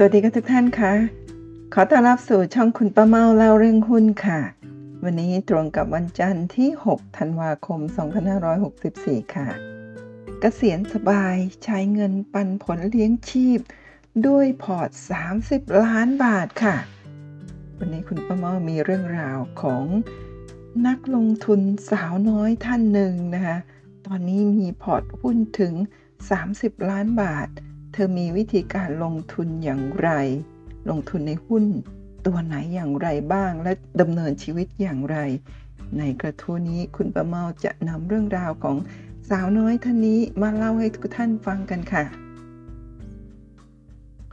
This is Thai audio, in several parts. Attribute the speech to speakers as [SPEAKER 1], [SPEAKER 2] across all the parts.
[SPEAKER 1] สวัสดีค่ะทุกท่านคะขอต้อนรับสู่ช่องคุณป้าเมาเล่าเรื่องหุ้นค่ะ วันนี้ตรงกับวันจันทร์ที่ 6 ธันวาคม 2564 ค่ะ เกษียณสบายใช้เงินปันผลเลี้ยงชีพ ด้วยพอร์ต 30 ล้านบาทค่ะ วันนี้คุณป้าเมามีเรื่องราวของนักลงทุนสาวน้อยท่านหนึ่งนะคะ ตอนนี้มีพอร์ตหุ้นถึง 30 ล้านบาท เธอมีวิธีการลงทุนอย่างไร ลงทุนในหุ้นตัวไหนอย่างไรบ้าง และดำเนินชีวิตอย่างไร ในกระทู้นี้คุณประเมาจะนำเรื่องราวของสาวน้อยท่านนี้มาเล่าให้ทุกท่านฟังกันค่ะ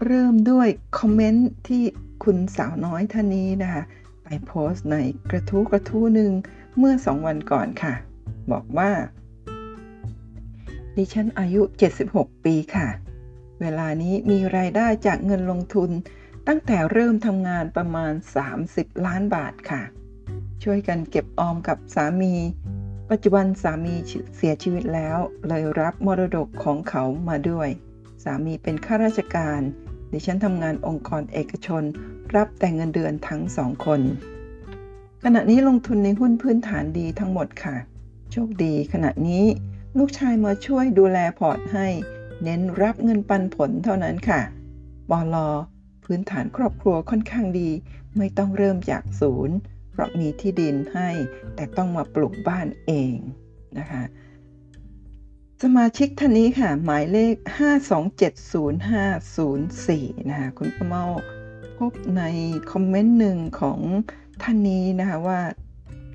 [SPEAKER 1] เริ่มด้วยคอมเมนต์ที่คุณสาวน้อยท่านนี้นะคะไปโพสต์ในกระทู้กระทู้หนึ่งเมื่อสองวันก่อนค่ะ บอกว่า ดิฉันอายุ 76 ปีค่ะ เวลานี้มีรายได้จากเงินลงทุน ตั้งแต่เริ่มทำงานประมาณ 30 ล้านบาทค่ะ ช่วยกันเก็บออมกับสามี ปัจจุบันสามีเสียชีวิตแล้ว เลยรับมรดกของเขามาด้วย สามีเป็นข้าราชการ ดิฉันทำงานองค์กรเอกชน รับแต่เงินเดือนทั้งสองคน ขณะนี้ลงทุนในหุ้นพื้นฐานดีทั้งหมดค่ะ โชคดีขณะนี้ลูกชายมาช่วยดูแลพอร์ตให้ เน้นรับเงินปันผลเท่านั้นค่ะบอลอพื้นฐานครอบครัวค่อนข้างดี ไม่ต้องเริ่มจากศูนย์ เพราะมีที่ดินให้ แต่ต้องมาปลูกบ้านเองนะคะสมาชิกท่านนี้ค่ะ หมายเลข 5270504 นะคะคุณประเมาพบในคอมเมนต์หนึ่งของท่านนี้นะคะว่า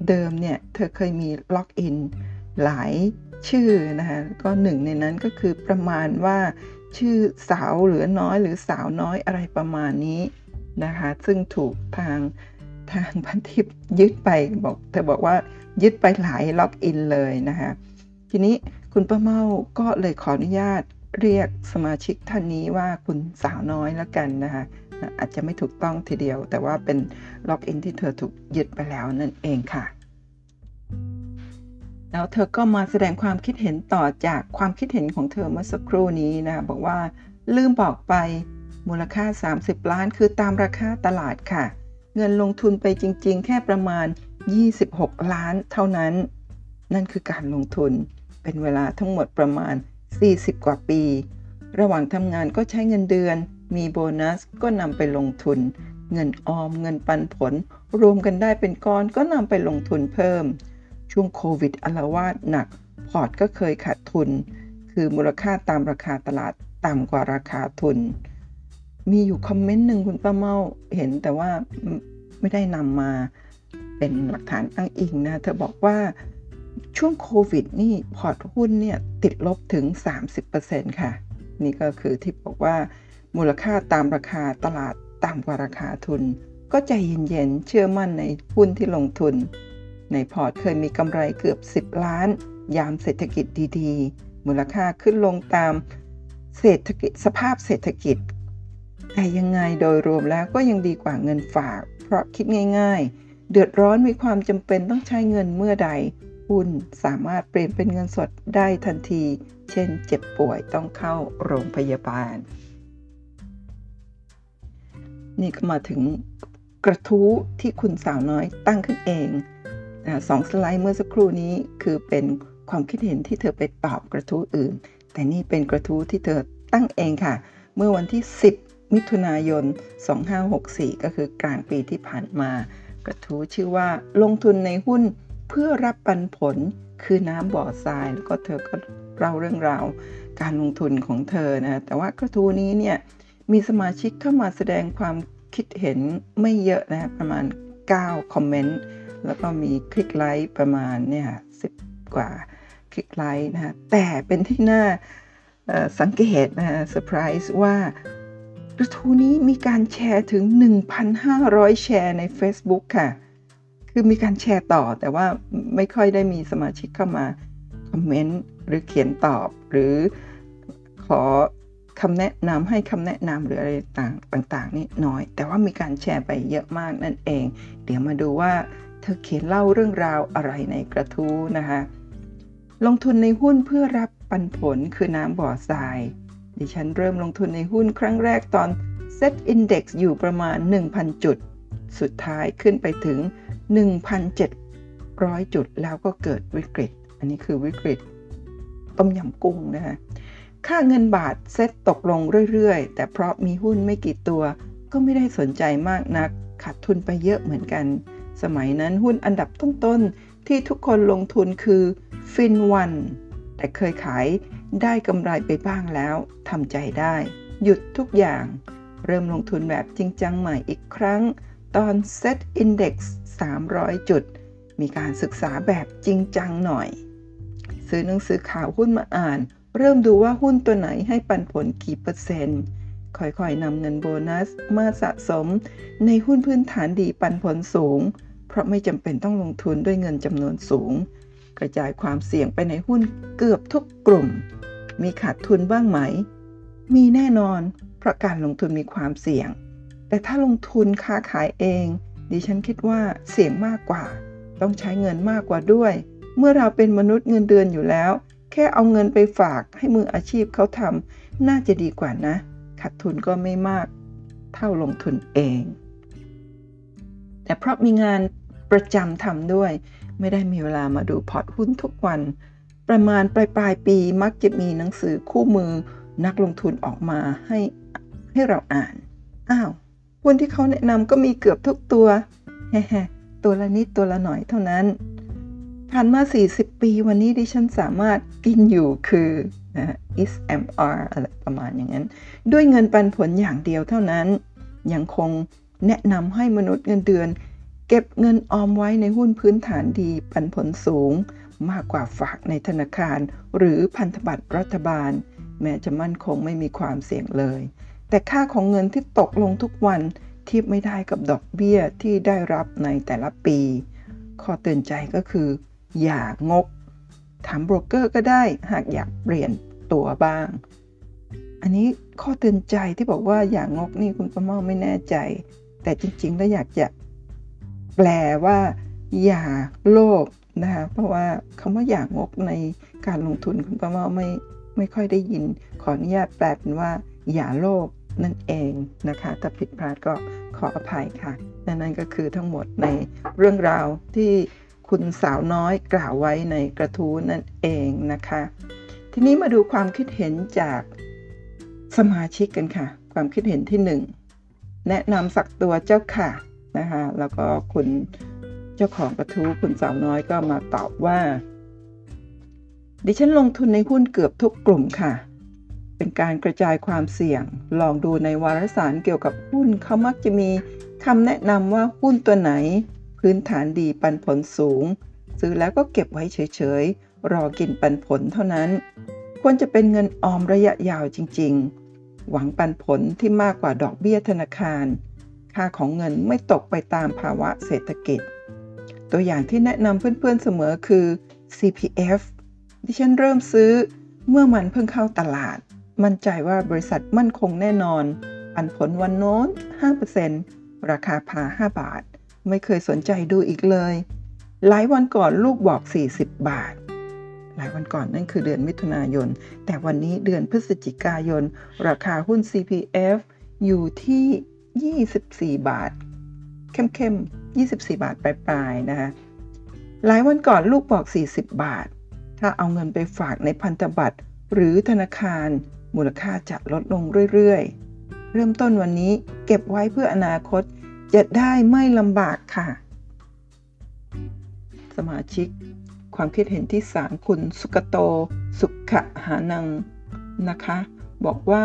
[SPEAKER 1] เดิมเนี่ย เธอเคยมีล็อกอินหลาย ชื่อนะคะก็หนึ่งในนั้นก็คือประมาณว่าชื่อสาวเหลือน้อยหรือสาวน้อยอะไรประมาณนี้นะคะซึ่งถูกทางทางพันทิปยึดไปบอกเธอบอกว่ายึดไปหลายล็อกอินเลยนะคะทีนี้คุณป้าเมาก็เลยขออนุญาตเรียกสมาชิกท่านนี้ว่าคุณสาวน้อยแล้วกันนะคะอาจจะไม่ถูกต้องทีเดียว แต่ว่าเป็นล็อกอินที่เธอถูกยึดไปแล้วนั่นเองค่ะ แล้วเธอก็มาแสดงความคิดเห็นต่อจากความคิดเห็นของเธอเมื่อสักครู่นี้นะบอกว่าลืมบอกไปมูลค่า 30 ล้านคือตามราคาตลาดค่ะ เงินลงทุนไปจริง ๆ แค่ประมาณ 26 ล้านเท่านั้น นั่นคือการลงทุนเป็นเวลาทั้งหมดประมาณ 40 กว่าปี ระหว่างทำงานก็ใช้เงินเดือน มีโบนัสก็นำไปลงทุน เงินออมเงินปันผล รวมกันได้เป็นก้อนก็นำไปลงทุนเพิ่ม ช่วงโควิดอลาวาดหนัก พอร์ตก็เคยขาดทุน คือมูลค่าตามราคาตลาดต่ำกว่าราคาทุน มีอยู่คอมเมนต์หนึ่งคุณป้าเมาเห็นแต่ว่าไม่ได้นำมาเป็นหลักฐานอ้างอิงนะ เธอบอกว่าช่วงโควิดนี่พอร์ตหุ้นเนี่ยติดลบถึง 30%ค่ะ นี่ก็คือที่บอกว่ามูลค่าตามราคาตลาดต่ำกว่าราคาทุน ก็ใจเย็นๆ เชื่อมั่นในหุ้นที่ลงทุน ในพอร์ตเคยมีกำไรเกือบ 10 ล้าน ยามเศรษฐกิจดีๆ มูลค่าขึ้นลงตามเศรษฐกิจสภาพเศรษฐกิจ แต่ยังไงโดยรวมแล้วก็ยังดีกว่าเงินฝาก เพราะคิดง่ายๆ เดือดร้อนมีความจำเป็นต้องใช้เงินเมื่อใด หุ้นสามารถเปลี่ยนเป็นเงินสดได้ทันที เช่นเจ็บป่วยต้องเข้าโรงพยาบาล นี่ก็มาถึงกระทู้ที่คุณสาวน้อยตั้งขึ้นเอง สองสไลด์เมื่อสักครู่นี้คือเป็นความคิดเห็นที่เธอไปตอบกระทู้อื่น แต่นี่เป็นกระทู้ที่เธอตั้งเองค่ะ เมื่อวันที่ 10 มิถุนายน 2564 ก็คือกลางปีที่ผ่านมา กระทู้ชื่อว่าลงทุนในหุ้นเพื่อรับปันผลคือน้ำบ่อทราย แล้วก็เธอก็เล่าเรื่องราวการลงทุนของเธอนะ แต่ว่ากระทู้นี้เนี่ยมีสมาชิกเข้ามาแสดงความคิดเห็นไม่เยอะนะประมาณ 9 คอมเมนต์ แล้วก็มีคลิกไลค์ประมาณเนี่ยสิบกว่า click like นะฮะแต่เป็นที่น่าสังเกตนะฮะเซอร์ไพรส์ว่ากระทู้นี้มีการแชร์ถึง 1,500 แชร์ใน Facebook ค่ะ คือมีการแชร์ต่อแต่ว่าไม่ค่อยได้มีสมาชิกเข้ามาคอมเมนต์หรือเขียนตอบ หรือขอคำแนะนำให้คำแนะนำหรืออะไรต่างต่าง ๆ นี่น้อย แต่ว่ามีการแชร์ไปเยอะมากนั่นเอง เดี๋ยวมาดูว่า เธอเขียนเล่าเรื่องราวอะไรในกระทู้นะคะ ลงทุนในหุ้นเพื่อรับปันผลคือน้ำบ่อทราย ดิฉันเริ่มลงทุนในหุ้นครั้งแรกตอน Set Index อยู่ประมาณ 1,000 จุด สุดท้ายขึ้นไปถึง 1,700 จุดแล้วก็เกิดวิกฤต อันนี้คือวิกฤตต้มยำกุ้งนะคะค่าเงินบาทเซ็ตตกลงเรื่อยๆ แต่เพราะมีหุ้นไม่กี่ตัวก็ไม่ได้สนใจมากนัก ขาดทุนไปเยอะเหมือนกัน สมัยนั้นหุ้นอันดับต้นๆ ที่ทุกคนลงทุนคือฟินวันแต่เคยขายได้กำไรไปบ้างแล้วทำใจได้ หยุดทุกอย่าง เริ่มลงทุนแบบจริงจังใหม่อีกครั้ง ตอน Set Index 300 จุด มีการศึกษาแบบจริงจังหน่อย ซื้อหนังสือข่าวหุ้นมาอ่าน เริ่มดูว่าหุ้นตัวไหนให้ปันผลกี่เปอร์เซ็นต์ค่อยๆนำเงินโบนัสมาสะสมในหุ้นพื้นฐานดีปันผลสูง เพราะไม่จำเป็นต้องลงทุนด้วยเงินจำนวนสูง กระจายความเสี่ยงไปในหุ้นเกือบทุกกลุ่ม มีขาดทุนบ้างไหม มีแน่นอน เพราะการลงทุนมีความเสี่ยง แต่ถ้าลงทุนค้าขายเอง ดิฉันคิดว่าเสี่ยงมากกว่า ต้องใช้เงินมากกว่าด้วย เมื่อเราเป็นมนุษย์เงินเดือนอยู่แล้ว แค่เอาเงินไปฝากให้มืออาชีพเขาทำน่าจะดีกว่านะขาดทุนก็ไม่มาก เท่าลงทุนเอง แต่เพราะมีงาน ประจำทำด้วย ไม่ได้มีเวลามาดูพอร์ตหุ้นทุกวัน ประมาณปลายปลายปีมักจะมีหนังสือคู่มือนักลงทุนออกมาให้ให้เราอ่าน อ้าวหุ้นที่เขาแนะนำก็มีเกือบทุกตัวแฮๆตัวละนิดตัวละหน่อยเท่านั้นผ่านมา 40 ปีวันนี้ดิฉันสามารถกินอยู่คือนะ SMR อะไรประมาณอย่างนั้น ด้วยเงินปันผลอย่างเดียวเท่านั้น ยังคงแนะนำให้มนุษย์เงินเดือน เก็บเงินออมไว้ในหุ้นพื้นฐานดีปันผลสูง มากกว่าฝากในธนาคาร หรือพันธบัตรรัฐบาล แม้จะมั่นคงไม่มีความเสี่ยงเลย แต่ค่าของเงินที่ตกลงทุกวันเทียบไม่ได้กับดอกเบี้ยที่ได้รับในแต่ละปี ข้อเตือนใจก็คือ อย่างกถามโบรกเกอร์ก็ได้หากอยากเปลี่ยนตัวบ้าง อันนี้ข้อเตือนใจที่บอกว่าอย่างงกนี่คุณประเมาไม่แน่ใจ แต่จริงๆ แล้วอยากจะ แปลว่า อย่าโลภนะคะเพราะว่าคำว่าอย่างงกในการลงทุนคุณประเมาไม่ไม่ค่อยได้ยิน ขออนุญาตแปลเป็นว่า อย่าโลภนั่นเองนะคะถ้าผิดพลาดก็ขออภัยค่ะและนั่นก็คือทั้งหมดในเรื่องราวที่คุณสาวน้อยกล่าวไว้ในกระทู้นั่นเองนะคะ ทีนี้มาดูความคิดเห็นจากสมาชิกกันค่ะ ความคิดเห็นที่ 1 แนะนำสักตัวเจ้าค่ะ นะคะ แล้วก็คุณเจ้าของกระทู้คุณสาวน้อยก็มาตอบว่า ดิฉันลงทุนในหุ้นเกือบทุกกลุ่มค่ะ เป็นการกระจายความเสี่ยง ลองดูในวารสารเกี่ยวกับหุ้นเขามักจะมีคำแนะนำว่าหุ้นตัวไหน พื้นฐานดีปันผลสูง ซื้อแล้วก็เก็บไว้เฉยๆ รอกินปันผลเท่านั้น ควรจะเป็นเงินออมระยะยาวจริง ๆ หวังปันผลที่มากกว่าดอกเบี้ยธนาคาร ค่าของเงินไม่ตกไปตามภาวะเศรษฐกิจ ตัวอย่างที่แนะนำเพื่อนๆเสมอคือ CPF ดิฉันเริ่มซื้อเมื่อมันเพิ่งเข้าตลาด มั่นใจว่าบริษัทมั่นคงแน่นอน ปันผลวันโน้น 5%ราคาพา 5 บาท ไม่เคยสนใจดูอีกเลย หลายวันก่อนลูกบอก 40 บาท หลายวันก่อนนั่นคือเดือนมิถุนายน แต่วันนี้เดือนพฤศจิกายน ราคาหุ้น CPF อยู่ที่ 24 บาท เข้มๆ 24 บาทปลายๆนะคะหลายวันก่อนลูกบอก 40 บาท ถ้าเอาเงินไปฝากในพันธบัตรหรือธนาคารมูลค่าจะลดลงเรื่อยๆ เริ่มต้นวันนี้เก็บไว้เพื่ออนาคต จะได้ไม่ลำบากค่ะ สมาชิก ความคิดเห็นที่ 3 คุณสุกโต สุขหานังนะคะ บอกว่า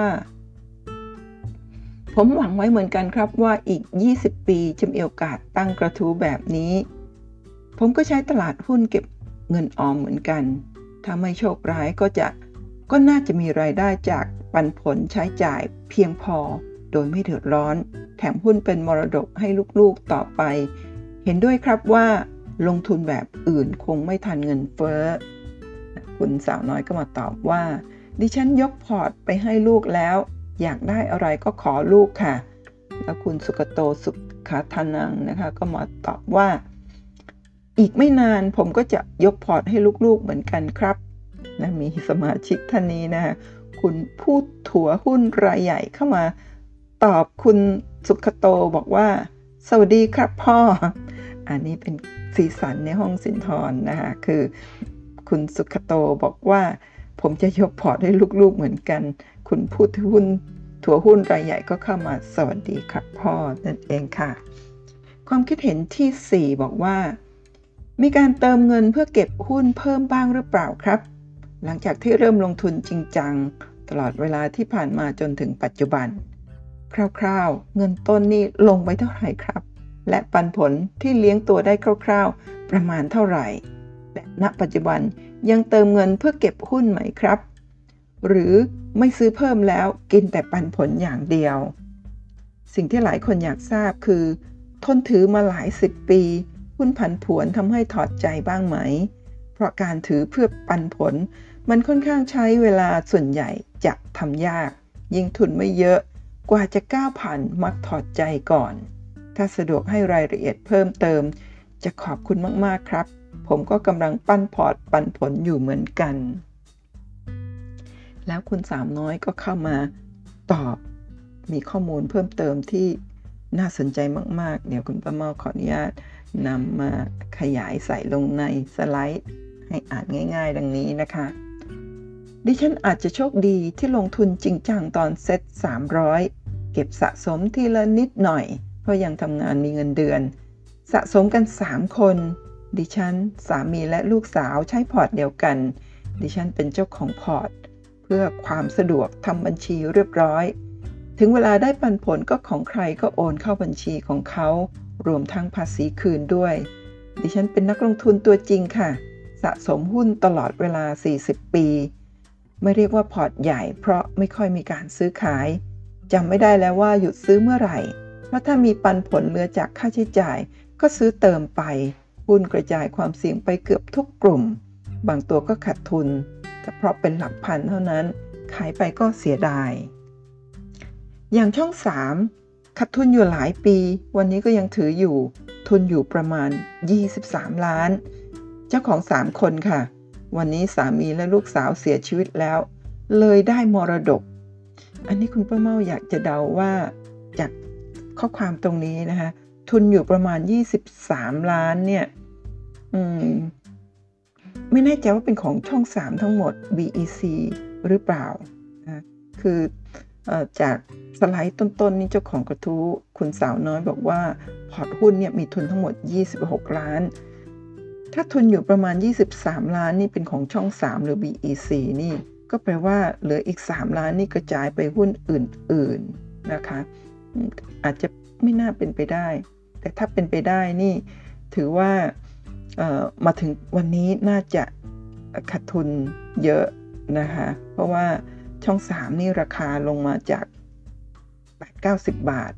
[SPEAKER 1] ผมหวังไว้เหมือนกันครับว่าอีก 20 ปีจะมีโอกาสตั้งกระทู้แบบนี้ ผมก็ใช้ตลาดหุ้นเก็บเงินออมเหมือนกัน ถ้าไม่โชคร้ายก็จะก็น่าจะมีรายได้จากปันผลใช้จ่ายเพียงพอ โดยไม่เดือดร้อน แถมหุ้นเป็นมรดกให้ลูกๆต่อไป เห็นด้วยครับว่าลงทุนแบบอื่นคงไม่ทันเงินเฟ้อ คุณสาวน้อยก็มาตอบว่า ดิฉันยกพอร์ตไปให้ลูกแล้ว อยากได้อะไรก็ขอลูกค่ะ แล้วคุณสุขโตสุขฐานังนะคะก็มาตอบว่า อีกไม่นานผมก็จะยกพอร์ตให้ลูกๆเหมือนกันครับนะมีสมาชิกท่านนี้นะคะคุณผู้ถือหุ้นรายใหญ่เข้ามา ตอบคุณสุขโตบอกว่า สวัสดีครับพ่อ อันนี้เป็นสีสันในห้องสินธรนะคะคือคุณสุขโตบอกว่า ผมจะยกพอร์ตให้ลูกๆเหมือนกัน คุณพูดหุ้นถัวหุ้นรายใหญ่ก็เข้ามาสวัสดีครับพ่อนั่นเองค่ะ ความคิดเห็นที่ 4 บอกว่า มีการเติมเงินเพื่อเก็บหุ้นเพิ่มบ้างหรือเปล่าครับ หลังจากที่เริ่มลงทุนจริงจัง ตลอดเวลาที่ผ่านมาจนถึงปัจจุบัน คร่าวๆ เงินต้นนี้ลงไปเท่าไหร่ครับ และปันผลที่เลี้ยงตัวได้คร่าวๆ ประมาณเท่าไหร่ และณปัจจุบันยังเติมเงินเพื่อเก็บหุ้นไหมครับ หรือ ไม่ซื้อเพิ่มแล้วกินแต่ปันผลอย่างเดียว สิ่งที่หลายคนอยากทราบคือ ทนถือมาหลายสิบปีหุ้นผันผวนทำให้ถอดใจบ้างไหม เพราะการถือเพื่อปันผล มันค่อนข้างใช้เวลาส่วนใหญ่จะทำยาก ยิ่งทุนไม่เยอะกว่าจะก้าวผ่านมักถอดใจก่อน ถ้าสะดวกให้รายละเอียดเพิ่มเติม จะขอบคุณมาก ๆ ครับ ผมก็กำลังปั้นพอร์ตปันผลอยู่เหมือนกัน แล้วคุณสามน้อยก็เข้ามาตอบมีข้อมูลเพิ่มเติมที่น่าสนใจมาก ๆ เดี๋ยวคุณป้าเมาขออนุญาตนำมาขยายใส่ลงในสไลด์ ให้อ่านง่าย ๆ ดังนี้นะคะ ดิฉันอาจจะโชคดีที่ลงทุนจริงจังตอนเซ็ต300 เก็บสะสมทีละนิดหน่อย เพราะยังทำงานมีเงินเดือน สะสมกัน 3 คน ดิฉัน สามีและลูกสาวใช้พอร์ตเดียวกัน ดิฉันเป็นเจ้าของพอร์ต เพื่อความสะดวกทำบัญชีเรียบร้อย ถึงเวลาได้ปันผลก็ของใครก็โอนเข้าบัญชีของเขา รวมทั้งภาษีคืนด้วย ดิฉันเป็นนักลงทุนตัวจริงค่ะ สะสมหุ้นตลอดเวลา 40 ปี ไม่เรียกว่าพอร์ตใหญ่เพราะไม่ค่อยมีการซื้อขายจำไม่ได้แล้วว่าหยุดซื้อเมื่อไหร่ เพราะถ้ามีปันผลเหลือจากค่าใช้จ่าย ก็ซื้อเติมไปหุ้นกระจายความเสี่ยงไปเกือบทุกกลุ่ม บางตัวก็ขาดทุน แต่เพราะเป็นหลักพันเท่านั้น ขายไปก็เสียดาย อย่างช่อง 3ขาดทุนอยู่หลายปี วันนี้ก็ยังถืออยู่ทุนอยู่ประมาณ 23 ล้าน เจ้าของ 3 คนค่ะ วันนี้สามีและลูกสาวเสียชีวิตแล้ว เลยได้มรดก อันนี้คุณป้าเมาอยากจะเดาว่าจากข้อความตรงนี้นะคะ ทุนอยู่ประมาณ 23 ล้านเนี่ย อืม ไม่แน่ใจว่าเป็นของช่อง 3 ทั้งหมด BEC หรือเปล่านะคืออจากสไลด์ต้นๆนี่เจ้าของกระทู้คุณสาวน้อยบอกว่า พอร์ตหุ้นเนี่ยมีทุนทั้งหมด 26 ล้าน ถ้าทุนอยู่ประมาณ 23 ล้านนี่เป็นของช่อง 3 หรือ BEC นี่ ก็แปลว่าเหลืออีก 3 ล้านนี่กระจายไปหุ้นอื่น ๆนะคะ อาจจะไม่น่าเป็นไปได้ แต่ถ้าเป็นไปได้นี่ถือว่า มาถึงวันนี้น่าจะขาดทุนเยอะนะคะ เพราะว่าช่อง 3 นี่ราคาลงมาจาก 8-90 บาท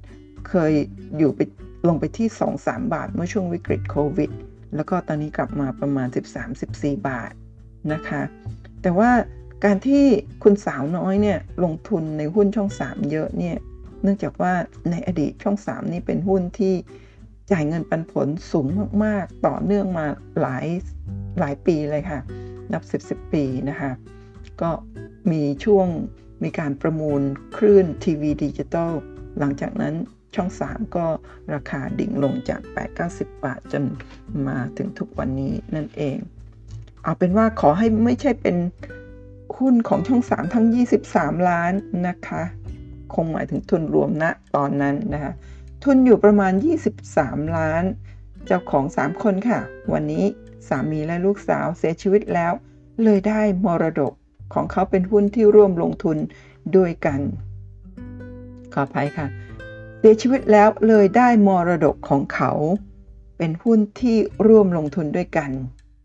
[SPEAKER 1] เคยอยู่ไปลงไปที่ 2-3 บาทเมื่อช่วงวิกฤตโควิด แล้วก็ตอนนี้กลับมาประมาณ 13-14 บาทนะคะ แต่ว่าการที่คุณสาวน้อยเนี่ยลงทุนในหุ้นช่อง 3 เยอะเนี่ย เนื่องจากว่าในอดีตช่อง 3 นี่เป็นหุ้นที่ จ่ายเงินปันผลสูงมาก ๆ ต่อเนื่องมาหลายหลายปีเลยค่ะ นับ 10 10 ปีนะคะ ก็มีช่วงมีการประมูลคลื่นทีวีดิจิตอลหลังจากนั้นช่อง 3 ก็ราคาดิ่งลงจาก 8-90 บาทจนมาถึงทุกวันนี้นั่นเอง เอาเป็นว่าขอให้ไม่ใช่เป็นหุ้นของช่อง 3 ทั้ง 23 ล้านนะคะ คงหมายถึงทุนรวมณนะตอนนั้นนะคะ ทุนอยู่ประมาณ 23 ล้าน เจ้าของ 3 คนค่ะ วันนี้สามีและลูกสาวเสียชีวิตแล้ว เลยได้มรดกของเขาเป็นหุ้นที่ร่วมลงทุนด้วยกัน ขออภัยค่ะ เสียชีวิตแล้วเลยได้มรดกของเขา เป็นหุ้นที่ร่วมลงทุนด้วยกัน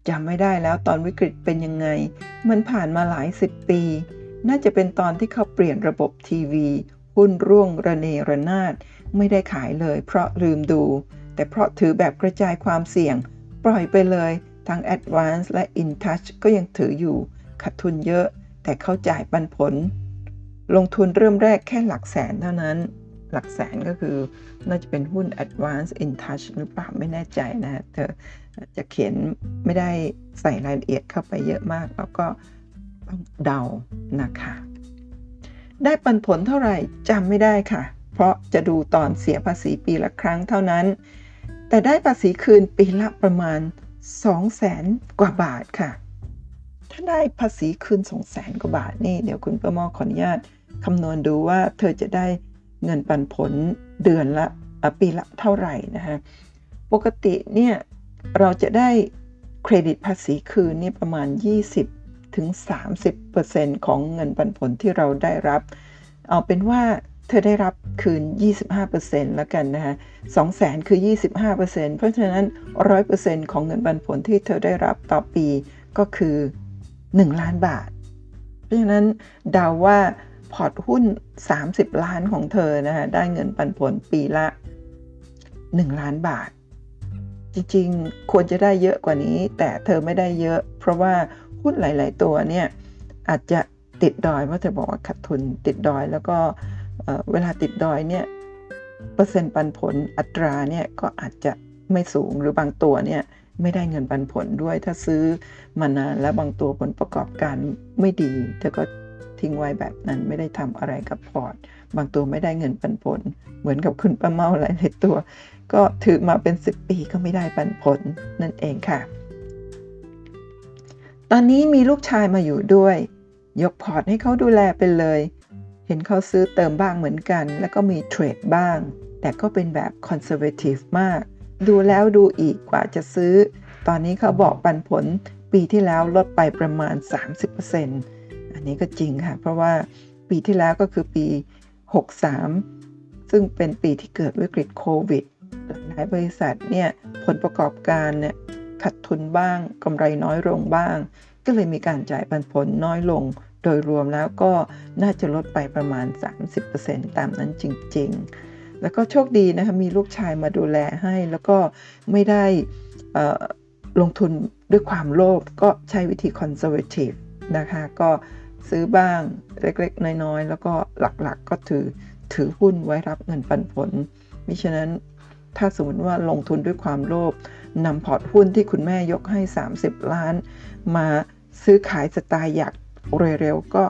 [SPEAKER 1] จำไม่ได้แล้วตอนวิกฤตเป็นยังไง มันผ่านมาหลายสิบปี น่าจะเป็นตอนที่เขาเปลี่ยนระบบทีวี หุ้นร่วงระเนระนาด ไม่ได้ขายเลยเพราะลืมดู แต่เพราะถือแบบกระจายความเสี่ยง ปล่อยไปเลยทั้ง Advance และ InTouch ก็ยังถืออยู่ ขาดทุนเยอะ แต่เขาจ่ายปันผล ลงทุนเริ่มแรกแค่หลักแสนเท่านั้น หลักแสนก็คือ น่าจะเป็นหุ้น Advance InTouch หรือเปล่าไม่แน่ใจนะเธอจะเขียนไม่ได้ใส่รายละเอียดเข้าไปเยอะมาก แล้วก็ต้องเดานะคะ ได้ปันผลเท่าไหร่จำไม่ได้ค่ะ เพราะจะดูตอนเสียภาษีปีละครั้งเท่านั้น แต่ได้ภาษีคืนปีละประมาณ 2 0 0แสนกว่าบาทค่ะ ถ้าได้ภาษีคืน 2 0 0แสนกว่าบาทนี่เดี๋ยวคุณประมอขออนุญาตคำนวณดูว่าเธอจะได้เงินปันผลเดือนละปีละเท่าไหร่นะคะปกติเนี่ยเราจะได้เครดิตภาษีคืนนี่ประมาณ 20ถึง30%ของเงินปันผลที่เราได้รับ เอาเป็นว่า ธอได้รับคืน 25%แล้วกันนะคะ2 0 0 0 0 0คือ 25%เพราะฉะนั้น 100%ของเงินปันผลที่เธอได้รับต่อปีก็คือ 1 ล้านบาท เพราะฉะนั้นเดาว่าพอร์ตหุ้น 30 ล้านของเธอนะคะได้เงินปันผลปีละ 1 ล้านบาท จริงๆ ควรจะได้เยอะกว่านี้ แต่เธอไม่ได้เยอะ เพราะว่าหุ้นหลาย ๆ ตัวเนี่ยอาจจะติดดอยเพราะเธอบอกว่าขาดทุนติดดอยแล้วก็ เวลาติดดอยเนี่ยเปอร์เซ็นต์ปันผลอัตราเนี่ยก็อาจจะไม่สูงหรือบางตัวเนี่ยไม่ได้เงินปันผลด้วย ถ้าซื้อมานานแล้วบางตัวผลประกอบการไม่ดีเธอก็ทิ้งไว้แบบนั้นไม่ได้ทำอะไรกับพอร์ต บางตัวไม่ได้เงินปันผล เหมือนกับคุณป้าเมาหลายๆตัว ก็ถือมาเป็น 10 ปีก็ไม่ได้ปันผลนั่นเองค่ะ ตอนนี้มีลูกชายมาอยู่ด้วย ยกพอร์ตให้เขาดูแลไปเลย เห็นเขาซื้อเติมบ้างเหมือนกัน แล้วก็มีเทรดบ้าง แต่ก็เป็นแบบ conservative มาก ดูแล้วดูอีกกว่าจะซื้อ ตอนนี้เขาบอกปันผลปีที่แล้วลดไปประมาณ 30%อันนี้ก็จริงค่ะ เพราะว่าปีที่แล้วก็คือปี 63 ซึ่งเป็นปีที่เกิดวิกฤตโควิดหลายบริษัทเนี่ยผลประกอบการเนี่ยขาดทุนบ้างกำไรน้อยลงบ้าง ก็เลยมีการจ่ายปันผลน้อยลง โดยรวมแล้วก็น่าจะลดไปประมาณ 30%ตามนั้นจริง ๆ แล้วก็โชคดีนะคะมีลูกชายมาดูแลให้ แล้วก็ไม่ได้ลงทุนด้วยความโลภก็ใช้วิธี conservative นะคะก็ซื้อบ้างเล็กๆ น้อยๆ แล้วก็หลักๆ ก็ถือถือหุ้นไว้รับเงินปันผลมิฉะนั้นถ้าสมมติว่าลงทุนด้วยความโลภนำพอร์ตหุ้นที่คุณแม่ยกให้ 30 ล้าน มาซื้อขายสไตล์อยาก เร็วๆก็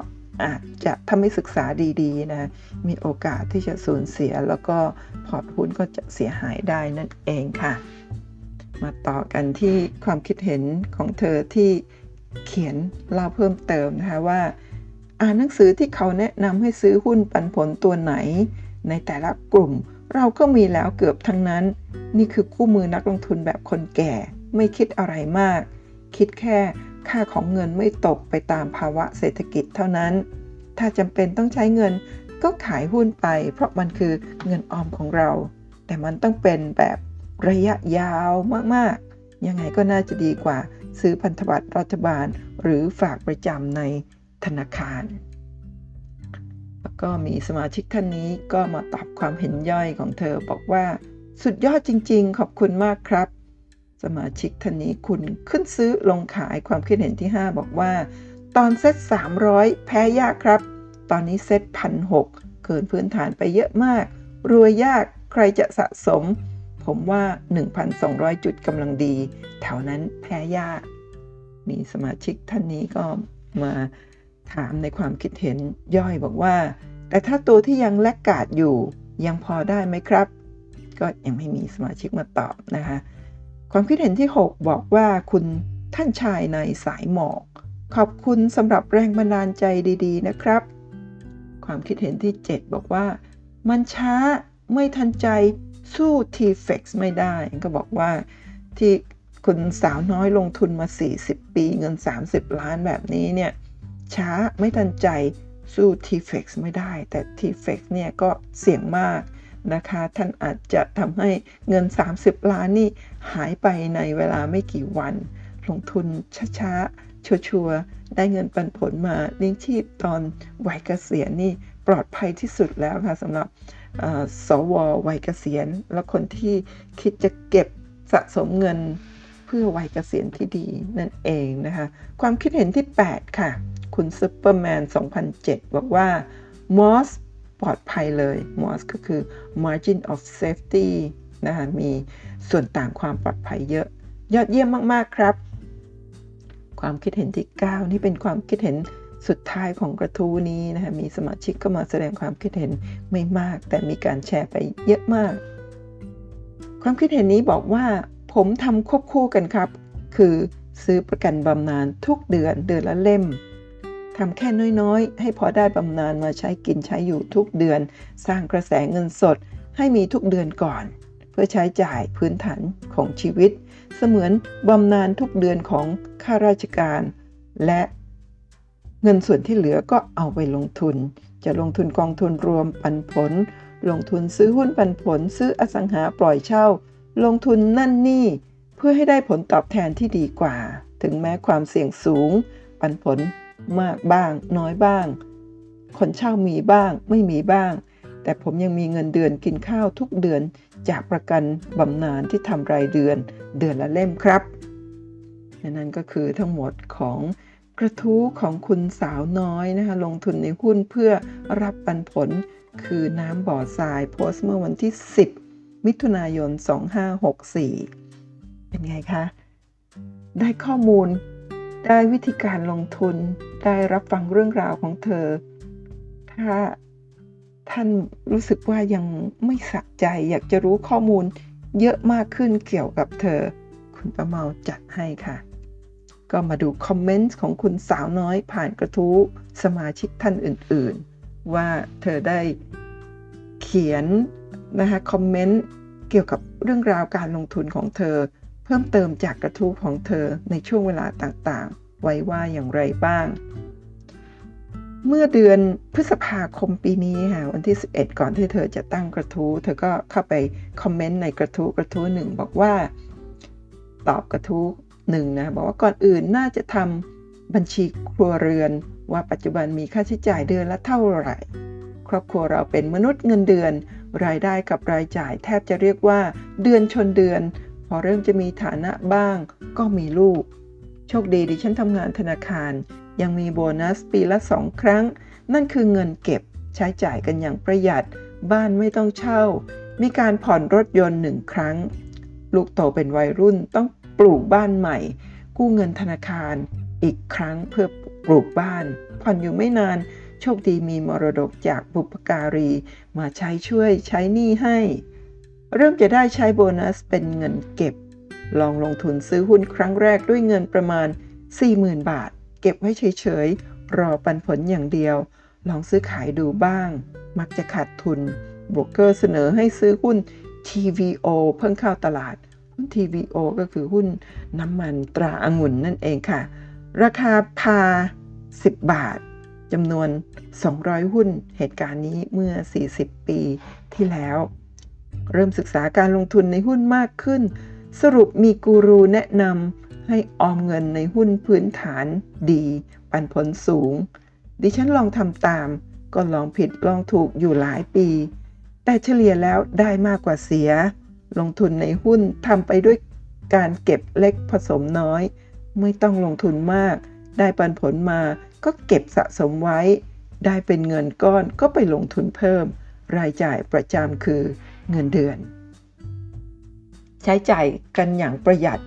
[SPEAKER 1] อาจจะถ้าไม่ศึกษาดีๆนะมีโอกาสที่จะสูญเสีย แล้วก็พอร์ตหุ้นก็จะเสียหายได้นั่นเองค่ะ มาต่อกันที่ความคิดเห็นของเธอที่เขียนเล่าเพิ่มเติมนะคะว่า อ่านหนังสือที่เขาแนะนำให้ซื้อหุ้นปันผลตัวไหน ในแต่ละกลุ่ม เราก็มีแล้วเกือบทั้งนั้น นี่คือคู่มือนักลงทุนแบบคนแก่ ไม่คิดอะไรมาก คิดแค่ ค่าของเงินไม่ตกไปตามภาวะเศรษฐกิจเท่านั้น ถ้าจำเป็นต้องใช้เงินก็ขายหุ้นไป เพราะมันคือเงินออมของเรา แต่มันต้องเป็นแบบระยะยาวมากๆ ยังไงก็น่าจะดีกว่า ซื้อพันธบัตรรัฐบาล หรือฝากประจำในธนาคาร แล้วก็มีสมาชิกท่านนี้ก็มาตอบความเห็นย่อยของเธอบอกว่า สุดยอดจริง ๆ ขอบคุณมากครับ สมาชิกท่านนี้คุณขึ้นซื้อลงขายความคิดเห็นที่ 5 บอกว่า ตอนเซ็ต300 แพ้ยากครับ ตอนนี้เซ็ตพันหเกินพื้นฐานไปเยอะมาก รวยยากใครจะสะสม ผมว่า 1,200 จุดกำลังดี แถวนั้นแพ้ยาก มีสมาชิกท่านนี้ก็มาถามในความคิดเห็นย่อยบอกว่า แต่ถ้าตัวที่ยังแลกกาดอยู่ยังพอได้ไหมครับ ก็ยังไม่มีสมาชิกมาตอบนะคะ ความคิดเห็นที่ 6 บอกว่าคุณท่านชายในสายหมอก ขอบคุณสำหรับแรงบันดาลใจดีๆ นะครับ ความคิดเห็นที่ 7 บอกว่า มันช้าไม่ทันใจสู้ T-Fex ไม่ได้ ก็บอกว่าที่คุณสาวน้อยลงทุนมา 40 ปีเงิน 30 ล้านแบบนี้เนี่ย ช้าไม่ทันใจสู้ T-Fex ไม่ได้ แต่ T-Fex เนี่ยก็เสี่ยงมาก นะคะ ท่านอาจจะทำให้เงิน 30 ล้านนี่หายไปในเวลาไม่กี่วัน ลงทุนช้าๆ ชัวร์ๆ ได้เงินปันผลมาเลี้ยงชีพตอนวัยเกษียณนี่ปลอดภัยที่สุดแล้วค่ะสำหรับสววัยเกษียณ และคนที่คิดจะเก็บสะสมเงินเพื่อวัยเกษียณที่ดีนั่นเองนะคะ ความคิดเห็นที่ 8 ค่ะ คุณซูเปอร์แมน 2007 บอกว่ามอส ปลอดภัยเลยมอสก็คือ margin of safety นะคะมีส่วนต่างความปลอดภัยเยอะ ยอดเยี่ยมมาก ๆ ครับ ความคิดเห็นที่ 9 นี่เป็นความคิดเห็นสุดท้ายของกระทู้นี้นะคะมีสมาชิกก็มาแสดงความคิดเห็นไม่มาก แต่มีการแชร์ไปเยอะมาก ความคิดเห็นนี้บอกว่า ผมทำควบคู่กันครับ คือซื้อประกันบำนาญทุกเดือนเดือนละเล่ม ทำแค่น้อยๆ ให้พอได้บำนาญมาใช้กินใช้อยู่ทุกเดือน สร้างกระแสเงินสดให้มีทุกเดือนก่อน เพื่อใช้จ่ายพื้นฐานของชีวิต เสมือนบำนาญทุกเดือนของข้าราชการ และเงินส่วนที่เหลือก็เอาไปลงทุน จะลงทุนกองทุนรวมปันผล ลงทุนซื้อหุ้นปันผล ซื้ออสังหาปล่อยเช่า ลงทุนนั่นนี่ เพื่อให้ได้ผลตอบแทนที่ดีกว่า ถึงแม้ความเสี่ยงสูง ปันผล มากบ้าง น้อยบ้าง คนเช่ามีบ้าง ไม่มีบ้าง แต่ผมยังมีเงินเดือนกินข้าวทุกเดือนจากประกันบำนาญที่ทำรายเดือนเดือนละเล่มครับนั่นก็คือทั้งหมดของกระทู้ของคุณสาวน้อยนะคะลงทุนในหุ้นเพื่อรับปันผลคือน้ำบ่อทรายโพสต์เมื่อวันที่ 10 มิถุนายน 2564 เป็นไงคะ ได้ข้อมูล ได้วิธีการลงทุนได้รับฟังเรื่องราวของเธอ ถ้าท่านรู้สึกว่ายังไม่สะใจอยากจะรู้ข้อมูลเยอะมากขึ้นเกี่ยวกับเธอ คุณประเมาจัดให้ค่ะ ก็มาดูคอมเมนต์ของคุณสาวน้อยผ่านกระทู้สมาชิกท่านอื่นๆ ว่าเธอได้เขียนนะคะคอมเมนต์เกี่ยวกับเรื่องราวการลงทุนของเธอ เพิ่มเติมจากกระทู้ของเธอในช่วงเวลาต่างๆ ไว้ว่าอย่างไรบ้าง เมื่อเดือนพฤษภาคมปีนี้ค่ะวันที่ 11 ก่อนที่เธอจะตั้งกระทู้เธอก็เข้าไปคอมเมนต์ในกระทู้กระทู้หนึ่งบอกว่าตอบกระทู้หนึ่งนะบอกว่าก่อนอื่นน่าจะทำบัญชีครัวเรือนว่าปัจจุบันมีค่าใช้จ่ายเดือนละเท่าไหร่ ครอบครัวเราเป็นมนุษย์เงินเดือน รายได้กับรายจ่ายแทบจะเรียกว่า เดือนชนเดือน อเริ่มจะมีฐานะบ้าง ก็มีลูก โชคดีดิฉันทำงานธนาคาร ยังมีโบนัสปีละสองครั้ง นั่นคือเงินเก็บใช้จ่ายกันอย่างประหยัด บ้านไม่ต้องเช่า มีการผ่อนรถยนต์หนึ่งครั้ง ลูกโตเป็นวัยรุ่นต้องปลูกบ้านใหม่ กู้เงินธนาคารอีกครั้งเพื่อปลูกบ้าน ผ่อนอยู่ไม่นานโชคดีมีมรดกจากบุพการี มาใช้ช่วยใช้หนี้ให้ เริ่มจะได้ใช้โบนัสเป็นเงินเก็บ ลองลงทุนซื้อหุ้นครั้งแรกด้วยเงินประมาณ 40,000 บาท เก็บไว้เฉยๆ รอปันผลอย่างเดียว ลองซื้อขายดูบ้าง มักจะขาดทุนบรกเกอร์เสนอให้ซื้อหุ้น TVO เพิ่งเข้าตลาด หุ้น TVO ก็คือหุ้นน้ำมันตราอางุ่นนั่นเองค่ะ ราคาพา 10 บาทจำนวน 200 หุ้น เหตุการณ์นี้เมื่อ 40 ปีที่แล้ว เริ่มศึกษาการลงทุนในหุ้นมากขึ้น สรุปมีกูรูแนะนำให้ออมเงินในหุ้นพื้นฐานดี ปันผลสูง ดิฉันลองทำตาม ก็ลองผิดลองถูกอยู่หลายปี แต่เฉลี่ยแล้วได้มากกว่าเสีย ลงทุนในหุ้นทำไปด้วยการเก็บเล็กผสมน้อย ไม่ต้องลงทุนมาก ได้ปันผลมาก็เก็บสะสมไว้ ได้เป็นเงินก้อนก็ไปลงทุนเพิ่ม รายจ่ายประจำคือ เงินเดือน ใช้จ่ายกันอย่างประหยัด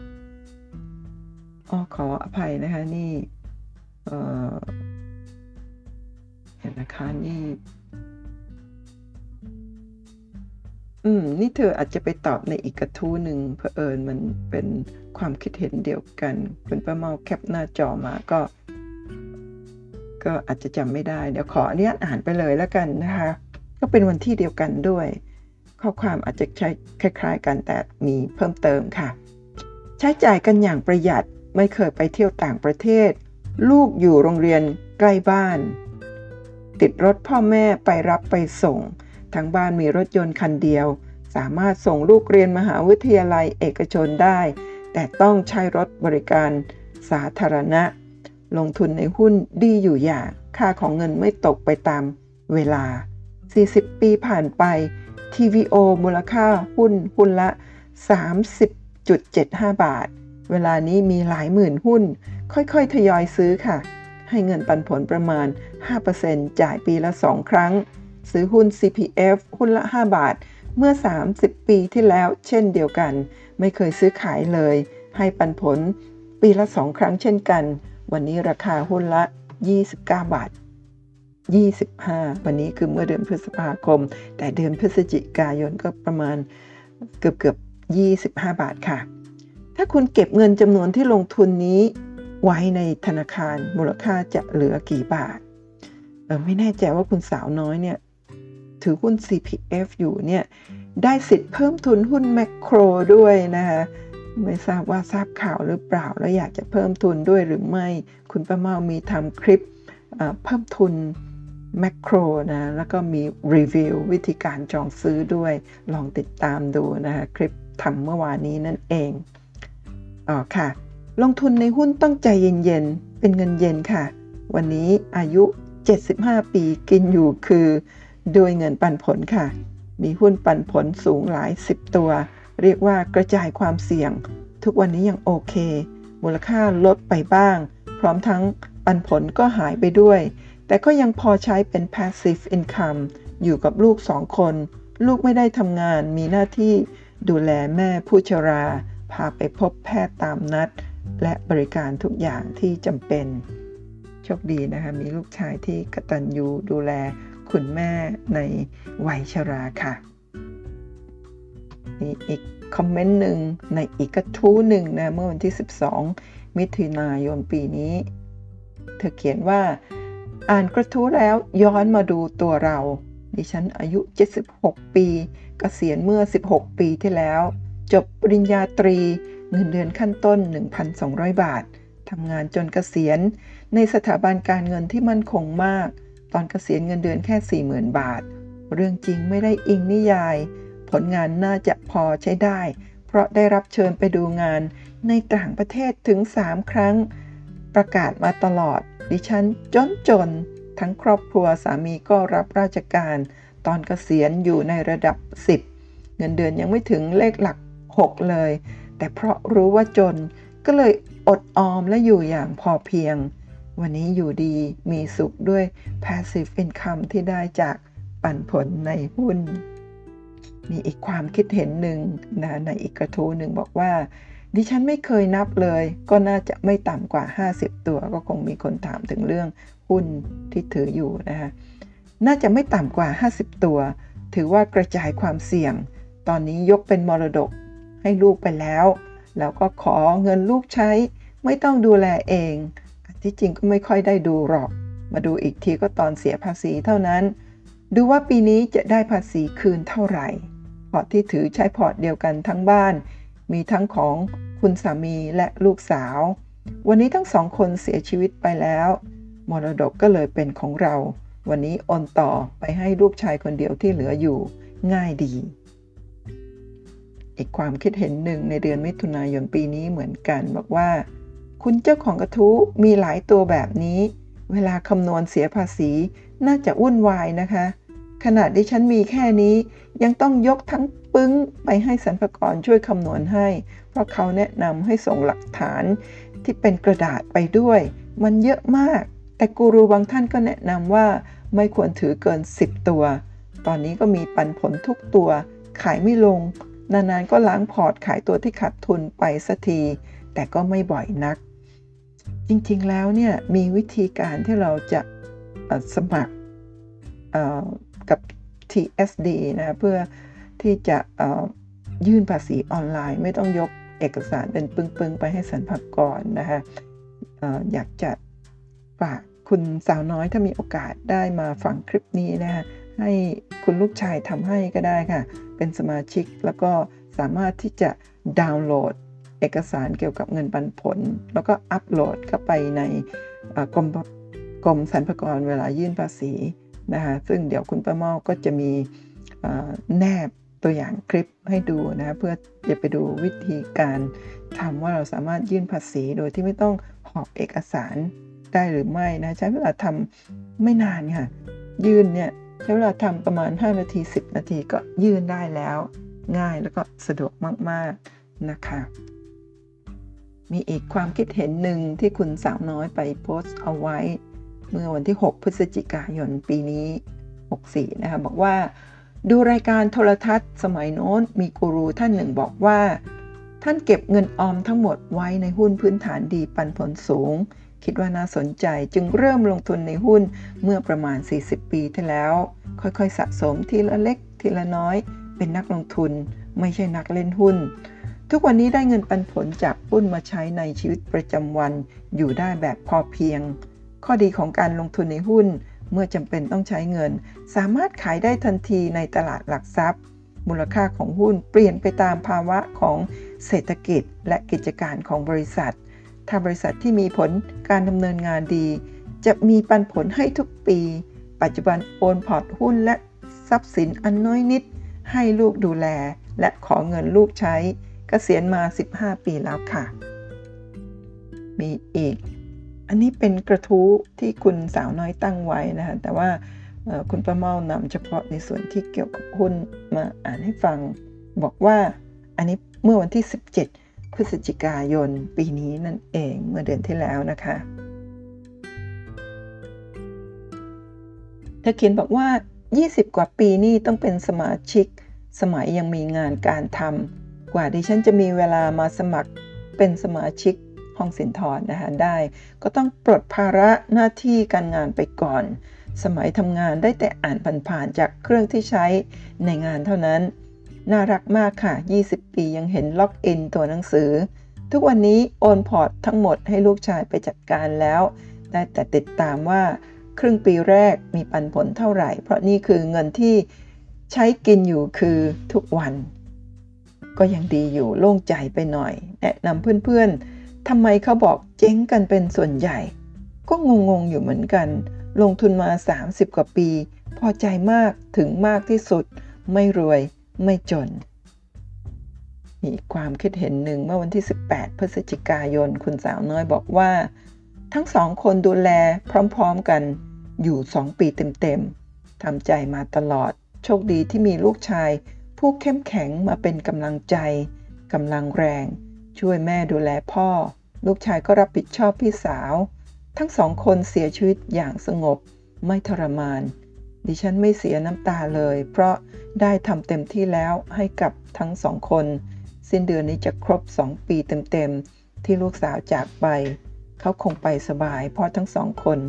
[SPEAKER 1] อ๋อขออภัยนะคะนี่เอ่อเห็นนะคะนี่อืม นี่เธออาจจะไปตอบในอีกกระทู้หนึ่งเผอิญมันเป็นความคิดเห็นเดียวกัน คุณป้าเมาแคปหน้าจอมาก็ ก็อาจจะจำไม่ได้ เดี๋ยวขออนุญาตอ่านไปเลยแล้วกันนะคะ ก็เป็นวันที่เดียวกันด้วย ข้อความอาจจะใช้คล้ายๆ กันแต่มีเพิ่มเติมค่ะ ใช้จ่ายกันอย่างประหยัดไม่เคยไปเที่ยวต่างประเทศ ลูกอยู่โรงเรียนใกล้บ้าน ติดรถพ่อแม่ไปรับไปส่ง ทั้งบ้านมีรถยนต์คันเดียว สามารถส่งลูกเรียนมหาวิทยาลัยเอกชนได้ แต่ต้องใช้รถบริการสาธารณะ ลงทุนในหุ้นดีอยู่อย่าง ค่าของเงินไม่ตกไปตามเวลา 40 ปีผ่านไป TVO มูลค่าหุ้นหุ้นละ 30.75 บาท เวลานี้มีหลายหมื่นหุ้น ค่อยๆ ทยอยซื้อค่ะ ให้เงินปันผลประมาณ 5%จ่ายปีละ 2 ครั้ง ซื้อหุ้น CPF หุ้นละ 5 บาท เมื่อ 30 ปีที่แล้วเช่นเดียวกัน ไม่เคยซื้อขายเลย ให้ปันผลปีละ 2 ครั้งเช่นกัน วันนี้ราคาหุ้นละ 29 บาท 25 วันนี้คือเมื่อเดือนพฤษภาคม แต่เดือนพฤศจิกายนก็ประมาณเกือบเกือบ25 บาทค่ะ ถ้าคุณเก็บเงินจำนวนที่ลงทุนนี้ไว้ในธนาคารมูลค่าจะเหลือกี่บาทเออไม่แน่ใจว่าคุณสาวน้อยเนี่ยถือหุ้น CPF อยู่เนี่ยได้สิทธิ์เพิ่มทุนหุ้นแมคโครด้วยนะคะไม่ทราบว่าทราบข่าวหรือเปล่า แล้วอยากจะเพิ่มทุนด้วยหรือไม่ คุณป้าเมามีทำคลิปเพิ่มทุน แมคโครนะ แล้วก็มีรีวิววิธีการจองซื้อด้วย ลองติดตามดูนะคะคลิปทำเมื่อวานนี้นั่นเองอ๋อค่ะ ลงทุนในหุ้นต้องใจเย็นๆ เป็นเงินเย็นค่ะ วันนี้อายุ 75 ปีกินอยู่คือโดยเงินปันผลค่ะ มีหุ้นปันผลสูงหลาย 10 ตัว เรียกว่ากระจายความเสี่ยง ทุกวันนี้ยังโอเค มูลค่าลดไปบ้าง พร้อมทั้งปันผลก็หายไปด้วย แต่ก็ยังพอใช้เป็น passive income อยู่กับลูกสองคน ลูกไม่ได้ทำงานมีหน้าที่ดูแลแม่ผู้ชรา พาไปพบแพทย์ตามนัด และบริการทุกอย่างที่จำเป็น โชคดีนะคะ มีลูกชายที่กตัญญูดูแลคุณแม่ในวัยชราค่ะมีอีกคอมเมนต์หนึ่งในอีกกระทู้หนึ่งนะ เมื่อวันที่ 12 มิถุนายนปีนี้ เธอเขียนว่า อ่านกระทู้แล้วย้อนมาดูตัวเรา ดิฉันอายุ 76 ปีกเกษียณเมื่อ 16 ปีที่แล้ว จบปริญญาตรี เงินเดือนขั้นต้น 1,200 บาททำงานจนเกษียณ ในสถาบันการเงินที่มั่นคงมาก ตอนเกษียณเงินเดือนแค่ 40,000 บาท เรื่องจริงไม่ได้อิงนิยาย ผลงานน่าจะพอใช้ได้ เพราะได้รับเชิญไปดูงานในต่างประเทศถึง 3 ครั้ง ประกาศมาตลอด ดิฉันจนจน ทั้งครอบครัวสามีก็รับราชการ ตอนเกษียณอยู่ในระดับ 10 เงินเดือนยังไม่ถึงเลขหลัก 6 เลย แต่เพราะรู้ว่าจนก็เลยอดออมและอยู่อย่างพอเพียง วันนี้อยู่ดีมีสุขด้วย passive income ที่ได้จากปันผลในหุ้น มีอีกความคิดเห็นหนึ่งนะในอีกกระทู้หนึ่งบอกว่า ดิฉันไม่เคยนับเลย ก็น่าจะไม่ต่ำกว่า 50 ตัว ก็คงมีคนถามถึงเรื่องหุ้นที่ถืออยู่นะคะน่าจะไม่ต่ำกว่า 50 ตัว ถือว่ากระจายความเสี่ยง ตอนนี้ยกเป็นมรดกให้ลูกไปแล้ว แล้วก็ขอเงินลูกใช้ ไม่ต้องดูแลเอง ที่จริงก็ไม่ค่อยได้ดูหรอก มาดูอีกทีก็ตอนเสียภาษีเท่านั้น ดูว่าปีนี้จะได้ภาษีคืนเท่าไหร่ พอร์ตที่ถือใช้พอร์ตเดียวกันทั้งบ้าน มีทั้งของคุณสามีและลูกสาว วันนี้ทั้งสองคนเสียชีวิตไปแล้ว มรดกก็เลยเป็นของเรา วันนี้โอนต่อไปให้ลูกชายคนเดียวที่เหลืออยู่ง่ายดี อีกความคิดเห็นหนึ่งในเดือนมิถุนายนปีนี้เหมือนกันบอกว่า คุณเจ้าของกระทู้มีหลายตัวแบบนี้ เวลาคำนวณเสียภาษีน่าจะวุ่นวายนะคะขนาดที่ฉันมีแค่นี้ยังต้องยกทั้ง ปึ้งไปให้สรรพากรช่วยคำนวณให้ เพราะเขาแนะนำให้ส่งหลักฐานที่เป็นกระดาษไปด้วย มันเยอะมาก แต่กูรูบางท่านก็แนะนำว่าไม่ควรถือเกิน 10 ตัว ตอนนี้ก็มีปันผลทุกตัว ขายไม่ลง นานๆก็ล้างพอร์ตขายตัวที่ขาดทุนไปสักที แต่ก็ไม่บ่อยนัก จริงๆแล้วเนี่ยมีวิธีการที่เราจะสมัครกับ TSD นะเพื่อ ที่จะยื่นภาษีออนไลน์ ไม่ต้องยกเอกสารเป็นปึ้งๆ ไปให้สรรพากรนะคะอยากจะฝากคุณสาวน้อยถ้ามีโอกาสได้มาฟังคลิปนี้นะคะให้คุณลูกชายทำให้ก็ได้ค่ะ เป็นสมาชิกแล้วก็สามารถที่จะดาวน์โหลดเอกสารเกี่ยวกับเงินปันผล แล้วก็อัปโหลดเข้าไปในกรมกรมสรรพากรเวลายื่นภาษีนะคะซึ่งเดี๋ยวคุณป้าเมาก็จะมีแนบ ตัวอย่างคลิปให้ดูนะเพื่อจะไปดูวิธีการทำว่าเราสามารถยื่นภาษีโดยที่ไม่ต้องหอบเอกสารได้หรือไม่นะใช้เวลาทำไม่นานค่ะยื่นเนี่ยใช้เวลาทำประมาณ 5 นาที 10 นาทีก็ยื่นได้แล้ว ง่ายแล้วก็สะดวกมากๆนะคะมีอีกความคิดเห็นหนึ่งที่คุณสาวน้อยไปโพสต์เอาไว้ เมื่อวันที่ 6 พฤศจิกายนปีนี้ 64 นะคะบอกว่า ดูรายการโทรทัศน์ สมัยโน้นมีกูรูท่านหนึ่งบอกว่า ท่านเก็บเงินออมทั้งหมดไว้ในหุ้นพื้นฐานดีปันผลสูง คิดว่าน่าสนใจจึงเริ่มลงทุนในหุ้นเมื่อประมาณ 40 ปีที่แล้ว ค่อยๆ สะสมทีละเล็กทีละน้อย เป็นนักลงทุน ไม่ใช่นักเล่นหุ้น ทุกวันนี้ได้เงินปันผลจากหุ้นมาใช้ในชีวิตประจำวัน อยู่ได้แบบพอเพียง ข้อดีของการลงทุนในหุ้น เมื่อจำเป็นต้องใช้เงิน สามารถขายได้ทันทีในตลาดหลักทรัพย์ มูลค่าของหุ้นเปลี่ยนไปตามภาวะของเศรษฐกิจและกิจการของบริษัท ถ้าบริษัทที่มีผลการดำเนินงานดี จะมีปันผลให้ทุกปี ปัจจุบันโอนพอร์ตหุ้นและทรัพย์สินอันน้อยนิด ให้ลูกดูแล และขอเงินลูกใช้กเกษียณมา 15 ปีแล้วค่ะ มีอีก อันนี้เป็นกระทู้ที่คุณสาวน้อยตั้งไว้นะคะแต่ว่าคุณประเมานำเฉพาะในส่วนที่เกี่ยวกับหุ้นมาอ่านให้ฟัง บอกว่าอันนี้เมื่อวันที่ 17 พฤศจิกายนปีนี้นั่นเองเมื่อเดือนที่แล้วนะคะเธอเขียนบอกว่า 20 กว่าปีนี่ต้องเป็นสมาชิก สมัยยังมีงานการทกว่าดิฉันจะมีเวลามาสมัครเป็นสมาชิก ห้องสินธรนะคะได้ ก็ต้องปลดภาระหน้าที่การงานไปก่อน สมัยทำงานได้แต่อ่านผ่านๆจากเครื่องที่ใช้ในงานเท่านั้น น่ารักมากค่ะ 20 ปียังเห็นล็อกอินตัวหนังสือ ทุกวันนี้โอนพอร์ตทั้งหมดให้ลูกชายไปจัดการแล้ว ได้แต่ติดตามว่าครึ่งปีแรกมีปันผลเท่าไหร่ เพราะนี่คือเงินที่ใช้กินอยู่คือทุกวัน ก็ยังดีอยู่โล่งใจไปหน่อย แนะนำเพื่อนๆ ทำไมเขาบอกเจ๊งกันเป็นส่วนใหญ่ ก็งงๆอยู่เหมือนกัน ลงทุนมา 30 กว่าปี พอใจมากถึงมากที่สุด ไม่รวยไม่จน มีความคิดเห็นหนึ่งเมื่อวันที่ 18 พฤศจิกายน คุณสาวน้อยบอกว่า ทั้งสองคนดูแลพร้อมๆกันอยู่ 2 ปีเต็มๆทำใจมาตลอด โชคดีที่มีลูกชาย ผู้เข้มแข็งมาเป็นกำลังใจกำลังแรง ช่วยแม่ดูแลพ่อ ลูกชายก็รับผิดชอบพี่สาว ทั้งสองคนเสียชีวิตอย่างสงบ ไม่ทรมาน ดิฉันไม่เสียน้ำตาเลย เพราะได้ทำเต็มที่แล้วให้กับทั้งสองคน สิ้นเดือนนี้จะครบ2ปีเต็มๆ ที่ลูกสาวจากไป เขาคงไปสบาย เพราะทั้งสองคน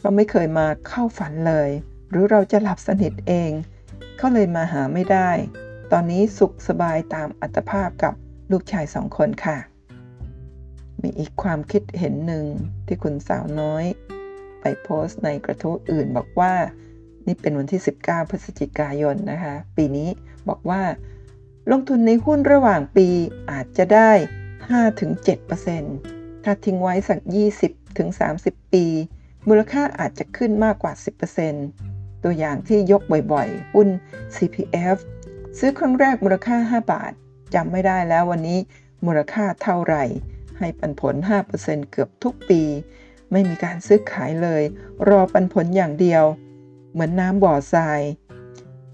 [SPEAKER 1] เราไม่เคยมาเข้าฝันเลย หรือเราจะหลับสนิทเอง เขาเลยมาหาไม่ได้ ตอนนี้สุขสบายตามอัตภาพกับ ลูกชายสองคนค่ะ มีอีกความคิดเห็นหนึ่งที่คุณสาวน้อย ไปโพสต์ในกระทู้อื่นบอกว่า นี่เป็นวันที่ 19 พฤศจิกายนนะคะ ปีนี้บอกว่า ลงทุนในหุ้นระหว่างปีอาจจะได้ 5-7%ถ้าทิ้งไว้สัก 20-30 ปี มูลค่าอาจจะขึ้นมากกว่า 10%ตัวอย่างที่ยกบ่อยๆ หุ้น CPF ซื้อครั้งแรกมูลค่า 5 บาท จำไม่ได้แล้ววันนี้มูลค่าเท่าไหร่ ให้ปันผล 5%เกือบทุกปี ไม่มีการซื้อขายเลย รอปันผลอย่างเดียว เหมือนน้ำบ่อทราย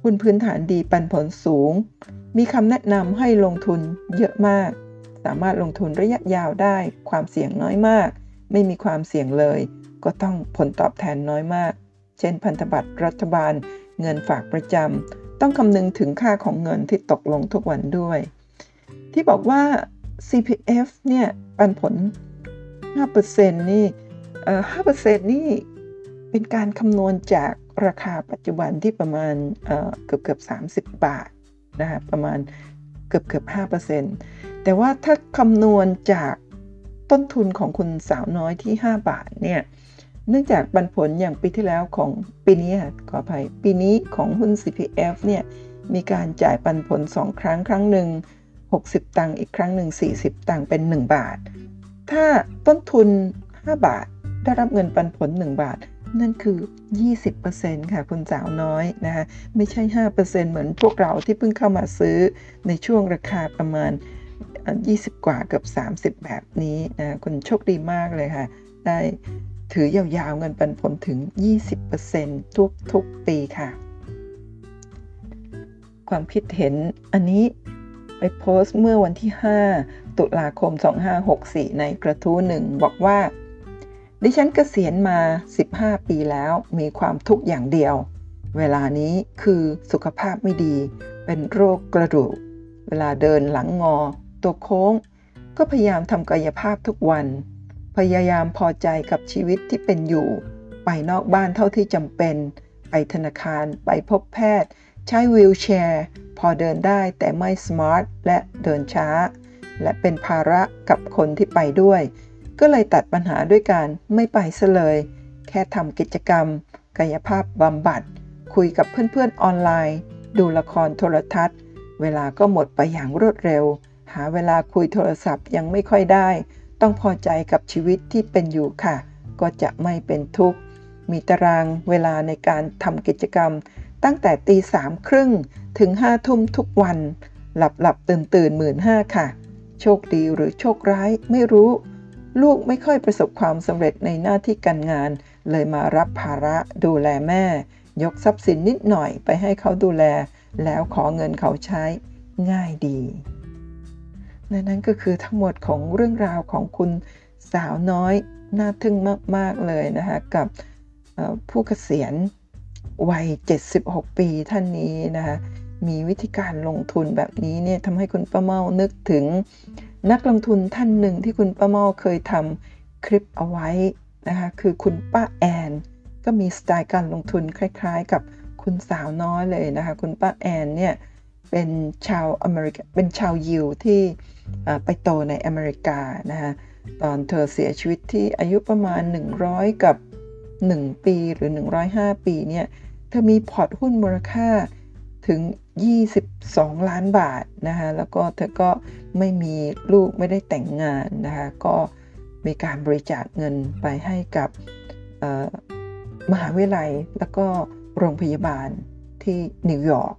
[SPEAKER 1] หุ้นพื้นฐานดีปันผลสูง มีคำแนะนำให้ลงทุนเยอะมาก สามารถลงทุนระยะยาวได้ ความเสี่ยงน้อยมาก ไม่มีความเสี่ยงเลย ก็ต้องผลตอบแทนน้อยมาก เช่น พันธบัตรรัฐบาล เงินฝากประจำต้องคำนึงถึงค่าของเงินที่ตกลงทุกวันด้วย ที่บอกว่า CPF เนี่ยปันผล 5%นี่5%นี่เป็นการคำนวณจากราคาปัจจุบันที่ประมาณเเกือบเกือบ30 บาทนะคะประมาณเกือบเกือบ5%แต่ว่าถ้าคำนวณจากต้นทุนของคุณสาวน้อยที่ 5 บาทเนี่ยเนื่องจากปันผลอย่างปีที่แล้วของปีนี้ขออภัยปีนี้ของหุ้น CPF เนี่ยมีการจ่ายปันผล 2 ครั้งครั้งหนึ่ง 60 ตังค์อีกครั้งหนึ่ง40 ตังค์เป็น 1 บาท ถ้าต้นทุน 5 บาทได้รับเงินปันผล 1 บาท นั่นคือ 20%ค่ะคุณสาวน้อยนะคะไม่ใช่ 5%เหมือนพวกเราที่เพิ่งเข้ามาซื้อในช่วงราคาประมาณ 20 กว่าเกือบ30 แบบนี้นะคุณโชคดีมากเลยค่ะ ได้ถือยาวๆเงินปันผลถึง 20%ทุกทุกปีค่ะ ความคิดเห็นอันนี้ โพสต์เมื่อวันที่ 5 ตุลาคม 2564 ในกระทู้หนึ่งบอกว่า ดิฉันเกษียณมา 15 ปีแล้วมีความทุกข์อย่างเดียว เวลานี้คือสุขภาพไม่ดี เป็นโรคกระดูก เวลาเดินหลังงอ ตัวโค้ง ก็พยายามทำกายภาพทุกวัน พยายามพอใจกับชีวิตที่เป็นอยู่ ไปนอกบ้านเท่าที่จำเป็น ไปธนาคาร ไปพบแพทย์ ใช้วีลแชร์พอเดินได้แต่ไม่สมาร์ทและเดินช้า และเป็นภาระกับคนที่ไปด้วย ก็เลยตัดปัญหาด้วยการไม่ไปซะเลย แค่ทำกิจกรรม กายภาพบำบัด คุยกับเพื่อนๆออนไลน์ ดูละครโทรทัศน์ เวลาก็หมดไปอย่างรวดเร็ว หาเวลาคุยโทรศัพท์ยังไม่ค่อยได้ ต้องพอใจกับชีวิตที่เป็นอยู่ค่ะ ก็จะไม่เป็นทุกข์มีตารางเวลาในการทำกิจกรรม ตั้งแต่ตีสามครึ่งถึงห้าทุ่มทุกวัน หลับหลับตื่นตื่นหมื่นห้าค่ะ โชคดีหรือโชคร้ายไม่รู้ ลูกไม่ค่อยประสบความสำเร็จในหน้าที่การงาน เลยมารับภาระดูแลแม่ ยกทรัพย์สินนิดหน่อยไปให้เขาดูแล แล้วขอเงินเขาใช้ง่ายดีและนั่นก็คือทั้งหมดของเรื่องราวของคุณสาวน้อย น่าทึ่งมาก ๆ เลยนะคะ กับผู้เกษียณ วัย 76 ปีท่านนี้นะคะมีวิธีการลงทุนแบบนี้เนี่ยทำให้คุณป้าเมานึกถึง นักลงทุนท่านหนึ่งที่คุณป้าเมาเคยทำคลิปเอาไว้นะคะคือคุณป้าแอน ก็มีสไตล์การลงทุนคล้าย ๆ กับคุณสาวน้อยเลยนะคะคุณป้าแอนเนี่ยเป็นชาวอเมริกาเป็นชาวยิวที่ไปโตในอเมริกานะคะตอนเธอเสียชีวิตที่อายุประมาณ 100 กับ 1 ปีหรือ 105 ปีเนี่ยเธอมีพอร์ตหุ้นมูลค่าถึง 22 ล้านบาทนะคะแล้วก็เธอก็ไม่มีลูกไม่ได้แต่งงานนะคะก็มีการบริจาคเงินไปให้กับมหาวิทยาลัยแล้วก็โรงพยาบาลที่นิวยอร์ก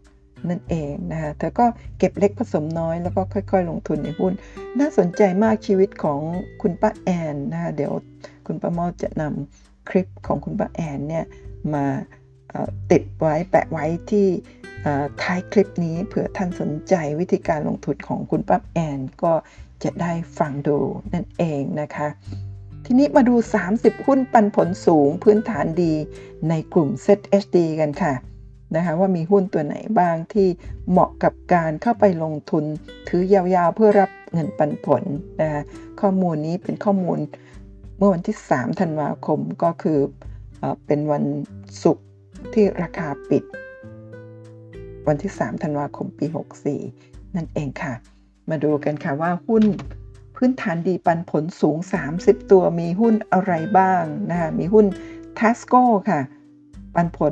[SPEAKER 1] นั่นเองนะคะเธอก็เก็บเล็กผสมน้อยแล้วก็ค่อยๆ ลงทุนในหุ้น น่าสนใจมากชีวิตของคุณป้าแอนนะคะเดี๋ยวคุณป้ามาจะนำคลิปของคุณป้าแอนเนี่ยมา ติดไว้แปะไว้ที่ท้ายคลิปนี้เผื่อท่านสนใจวิธีการลงทุนของคุณป้าแอนก็จะได้ฟังดูนั่นเองนะคะ ทีนี้มาดู 30 หุ้นปันผลสูงพื้นฐานดีในกลุ่ม ZHD กันค่ะนะคะว่ามีหุ้นตัวไหนบ้างที่เหมาะกับการเข้าไปลงทุนถือยาวๆเพื่อรับเงินปันผลนะคะข้อมูลนี้เป็นข้อมูลเมื่อวันที่ 3 ธันวาคมก็คือเป็นวันศุกร์ ที่ราคาปิด วันที่ 3 ธันวาคมปี 64 นั่นเองค่ะ มาดูกันค่ะว่าหุ้นพื้นฐานดีปันผลสูง 30 ตัวมีหุ้นอะไรบ้างนะคะมีหุ้น Tasco ค่ะ ปันผล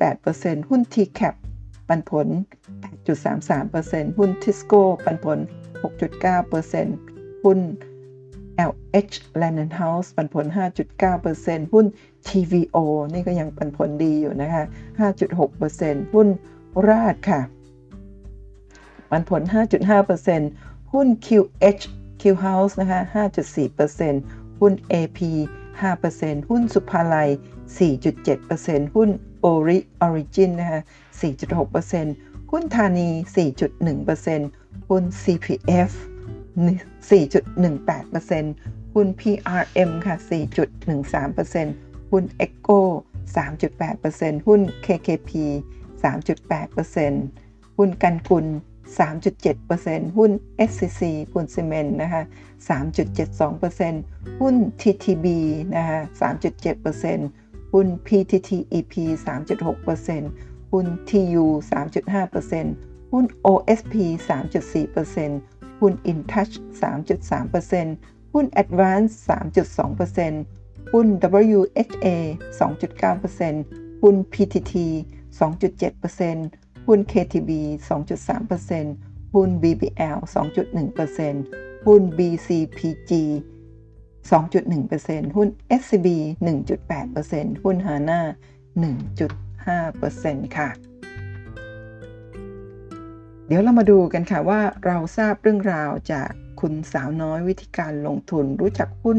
[SPEAKER 1] 8.8%หุ้น TCAP ปันผล 8.33%หุ้น Tisco ปันผล 6.9%หุ้น LH Land House ปันผล 5.9%หุ้น TVO นี่ก็ยังปันผลดีอยู่นะคะ 5.6%หุ้นราดค่ะ ปันผล 5.5%หุ้น QH Q House นะคะ 5.4%หุ้น AP 5%หุ้นสุภาลัย 4.7%หุ้น Ori Origin นะคะ 4.6%หุ้นธานี 4.1%หุ้น CPF 4.18%หุ้น PRM ค่ะ 4.13%หุ้น Echo 3.8%หุ้น KKP 3.8%หุ้นกันกุล 3.7%หุ้น SCC ปูนซีเมนต์นะคะ 3.72%หุ้น TTB นะคะ 3.7%หุ้น PTTEP 3.6%หุ้น TU 3.5%หุ้น OSP 3.4%ห หุ้น InTouch 3.3%หุ้น Advance 3.2%หุ้น WHA 2.9%หุ้น PTT 2.7%หุ้น KTB 2.3%หุ้น BBL 2.1%หุ้น BCPG 2.1%หุ้น SCB 1.8%หุ้น HANA 1.5%ค่ะ ดี๋ยวเรามาดูกันค่ะว่าเราทราบเรื่องราวจากคุณสาวน้อยวิธีการลงทุนรู้จักหุ้น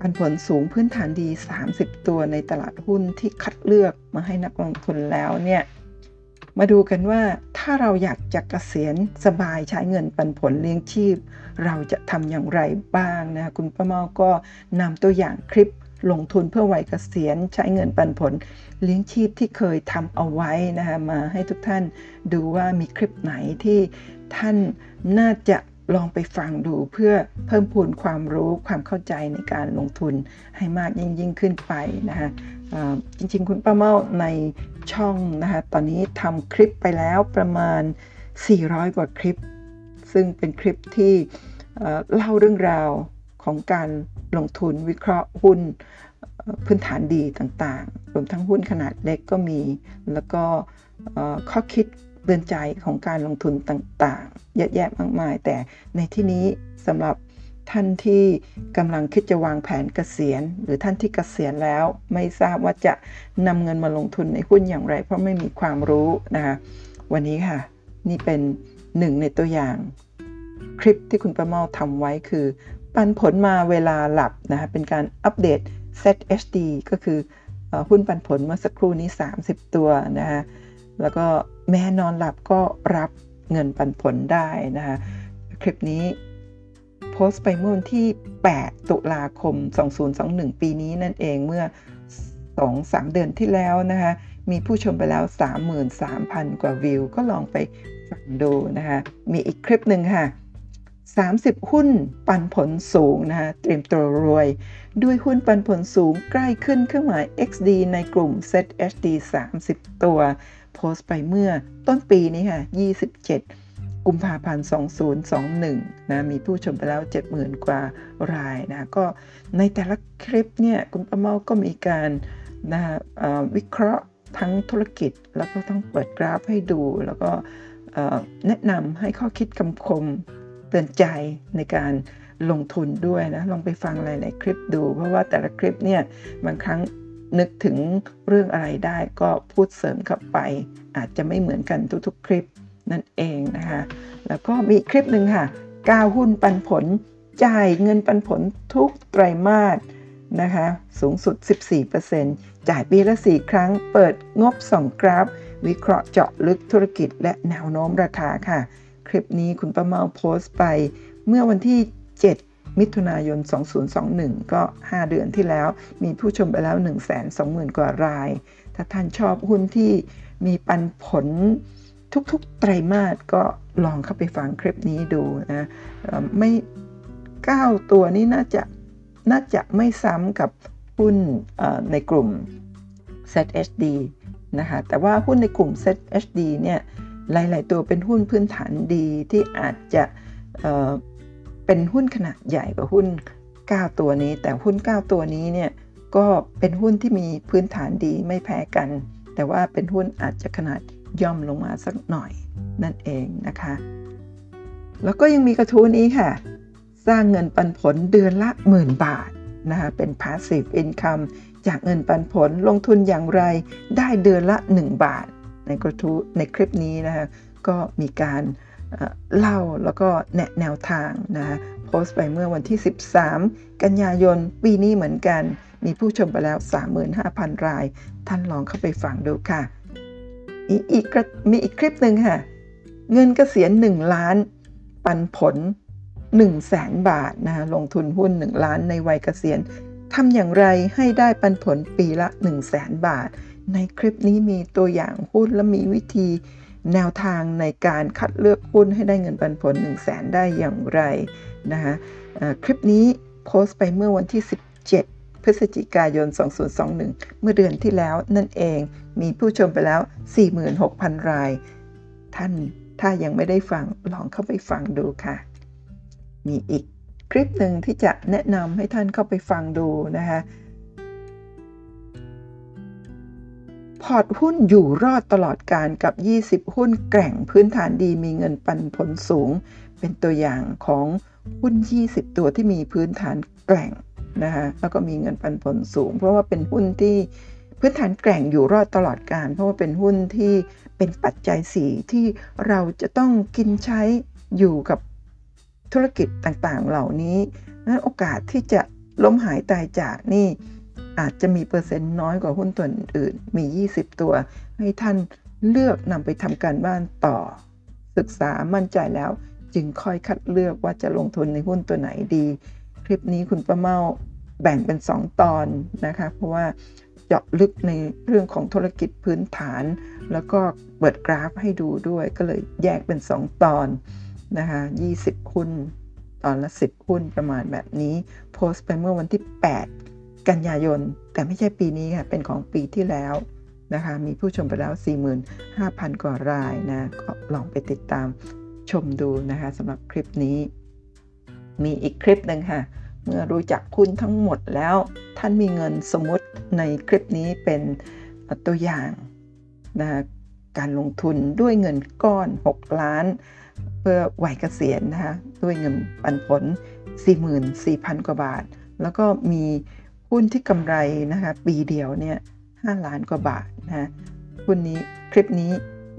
[SPEAKER 1] ปันผลสูงพื้นฐานดี 30 ตัวในตลาดหุ้นที่คัดเลือกมาให้นักลงทุนแล้วเนี่ยมาดูกันว่าถ้าเราอยากจะกะเกษียณสบายใช้เงินปันผลเลี้ยงชีพ เราจะทำอย่างไรบ้างนะคุณป้าเมาก็นำตัวอย่างคลิป ลงทุนเพื่อวัยเกษียณใช้เงินปันผลเลี้ยงชีพที่เคยทำเอาไว้นะคะมาให้ทุกท่านดูว่ามีคลิปไหนที่ท่านน่าจะลองไปฟังดูเพื่อเพิ่มพูนความรู้ความเข้าใจในการลงทุนให้มากยิ่งยิ่งขึ้นไปนะคะจริงๆ คุณป้าเมาในช่องนะคะตอนนี้ทำคลิปไปแล้วประมาณ 400 กว่าคลิป ซึ่งเป็นคลิปที่เล่าเรื่องราว ของการลงทุนวิเคราะห์หุ้นพื้นฐานดีต่างๆ รวมทั้งหุ้นขนาดเล็กก็มี แล้วก็ข้อคิดเตือนใจของการลงทุนต่างๆ เยอะแยะมากมาย แต่ในที่นี้สำหรับท่านที่กำลังคิดจะวางแผนเกษียณ หรือท่านที่เกษียณแล้วไม่ทราบว่าจะนำเงินมาลงทุนในหุ้นอย่างไร เพราะไม่มีความรู้นะคะวันนี้ค่ะ นี่เป็นหนึ่งในตัวอย่างคลิปที่คุณประเมาทำไว้คือ ปันผลมาเวลาหลับนะคะเป็นการอัปเดต ZHD ก็คือหุ้นปันผลเมื่อสักครู่นี้ 30 ตัวนะคะแล้วก็แม่นอนหลับก็รับเงินปันผลได้นะคะคลิปนี้โพสต์ไปเมื่อวันที่ 8 ตุลาคม 2021 ปีนี้นั่นเองเมื่อ 2-3 เดือนที่แล้วนะคะมีผู้ชมไปแล้ว 33,000 กว่าวิว ก็ลองไปฟังดูนะคะมีอีกคลิปหนึ่งค่ะ 30 หุ้นปันผลสูงนะคะเตรียมตัวรวย ด้วยหุ้นปันผลสูงใกล้ขึ้นเครื่องหมาย XD ในกลุ่ม ZHD 30 ตัว โพสต์ไปเมื่อต้นปีนี้ค่ะ 27 กุมภาพันธ์ 2021 นะมีผู้ชมไปแล้ว 70,000 กว่ารายนะก็ในแต่ละคลิปเนี่ยคุณประเมาก็มีการนะวิเคราะห์ทั้งธุรกิจแล้วก็ต้องเปิดกราฟให้ดูแล้วก็แนะนำให้ข้อคิดคำคม เตือนใจในการลงทุนด้วยนะ ลองไปฟังหลาย ๆ คลิปดู เพราะว่าแต่ละคลิปเนี่ยบางครั้งนึกถึงเรื่องอะไรได้ก็พูดเสริมเข้าไป อาจจะไม่เหมือนกันทุก ๆ คลิปนั่นเองนะคะ แล้วก็มีคลิปหนึ่งค่ะก้าวหุ้นปันผล จ่ายเงินปันผลทุกไตรมาสนะคะ สูงสุด 14%จ่ายปีละ 4 ครั้ง เปิดงบ 2 กราฟ วิเคราะห์เจาะลึกธุรกิจและแนวโน้มราคาค่ะ คลิปนี้คุณประเมาโพสต์ไป เมื่อวันที่ 7 มิถุนายน 2021 ก็ 5 เดือนที่แล้ว มีผู้ชมไปแล้ว 120,000 กว่าราย ถ้าท่านชอบหุ้นที่มีปันผลทุกๆ ไตรมาสก็ลองเข้าไปฟังคลิปนี้ดูนะไม่ 9 ตัวนี้น่าจะน่าจะไม่ซ้ำกับหุ้นในกลุ่ม ZHD นะคะแต่ว่าหุ้นในกลุ่ม ZHD เนี่ย หลาย ๆ ตัวเป็นหุ้นพื้นฐานดีที่อาจจะเป็นหุ้นขนาดใหญ่กว่าหุ้น 9 ตัวนี้ แต่หุ้น 9 ตัวนี้เนี่ยก็เป็นหุ้นที่มีพื้นฐานดีไม่แพ้กัน แต่ว่าเป็นหุ้นอาจจะขนาดย่อมลงมาสักหน่อยนั่นเองนะคะ แล้วก็ยังมีกระทู้นี้ค่ะ สร้างเงินปันผลเดือนละหมื่นบาทนะคะเป็น passive income จากเงินปันผลลงทุนอย่างไรได้เดือนละ 1 บาท ในกระทู้ในคลิปนี้นะคะก็มีการเล่าแล้วก็แนะแนวทางนะโพสต์ไปเมื่อวันที่ 13 กันยายนปีนี้เหมือนกัน มีผู้ชมไปแล้ว 35,000 ราย ท่านลองเข้าไปฟังดูค่ะ อีกอีกมีอีกคลิปหนึ่งค่ะ เงินเกษียณ 1 ล้าน ปันผล 1 0 0 0 0แสนบาทนะลงทุนหุ้น 1 ล้านในวัยเกษียณทำอย่างไรให้ได้ปันผลปีละ 1 0 0 0 0แสนบาท ในคลิปนี้มีตัวอย่างหุ้นและมีวิธีแนวทางในการคัดเลือกหุ้นให้ได้เงินปันผล 1 0 0 0 0แสนได้อย่างไรนะคะคลิปนี้โพสต์ไปเมื่อวันที่ 17 พฤศจิกายน 2021 เมื่อเดือนที่แล้วนั่นเองมีผู้ชมไปแล้ว 46,000 ราย ท่านถ้ายังไม่ได้ฟังลองเข้าไปฟังดูค่ะ มีอีกคลิปหนึ่งที่จะแนะนำให้ท่านเข้าไปฟังดูนะคะ พอร์ตหุ้นอยู่รอดตลอดการกับ 20 หุ้นแกร่งพื้นฐานดีมีเงินปันผลสูง เป็นตัวอย่างของหุ้น 20 ตัวที่มีพื้นฐานแกร่งนะคะแล้วก็มีเงินปันผลสูง เพราะว่าเป็นหุ้นที่พื้นฐานแกร่งอยู่รอดตลอดการ เพราะว่าเป็นหุ้นที่เป็นปัจจัยสีที่เราจะต้องกินใช้อยู่กับธุรกิจต่างๆ เหล่านี้นั้นโอกาสที่จะล้มหายตายจากนี่ อาจจะมีเปอร์เซ็นต์น้อยกว่าหุ้นตัวอื่น มี 20 ตัว ให้ท่านเลือกนำไปทำการบ้านต่อ ศึกษามั่นใจแล้ว จึงค่อยคัดเลือกว่าจะลงทุนในหุ้นตัวไหนดี คลิปนี้คุณประเมาแบ่งเป็น 2 ตอนนะคะ เพราะว่าเจาะลึกในเรื่องของธุรกิจพื้นฐาน แล้วก็เปิดกราฟให้ดูด้วย ก็เลยแยกเป็น 2 ตอนนะคะ 20 หุ้น ตอนละ 10 หุ้นประมาณแบบนี้ โพสต์ไปเมื่อวันที่ 8 กันยายน แต่ไม่ใช่ปีนี้ค่ะ เป็นของปีที่แล้วนะคะ มีผู้ชมไปแล้ว 45,000 กว่ารายนะก็ลองไปติดตามชมดูนะคะสำหรับคลิปนี้ มีอีกคลิปหนึ่งค่ะ เมื่อรู้จักหุ้นทั้งหมดแล้ว ท่านมีเงินสมมติในคลิปนี้เป็นตัวอย่างนะการลงทุนด้วยเงินก้อน 6 ล้าน เพื่อวัยเกษียณนะคะด้วยเงินปันผล 44,000 กว่าบาท แล้วก็มี หุ้นที่กำไรนะคะปีเดียวเนี่ย5ล้านกว่าบาทนะหุ้นนี้คลิปนี้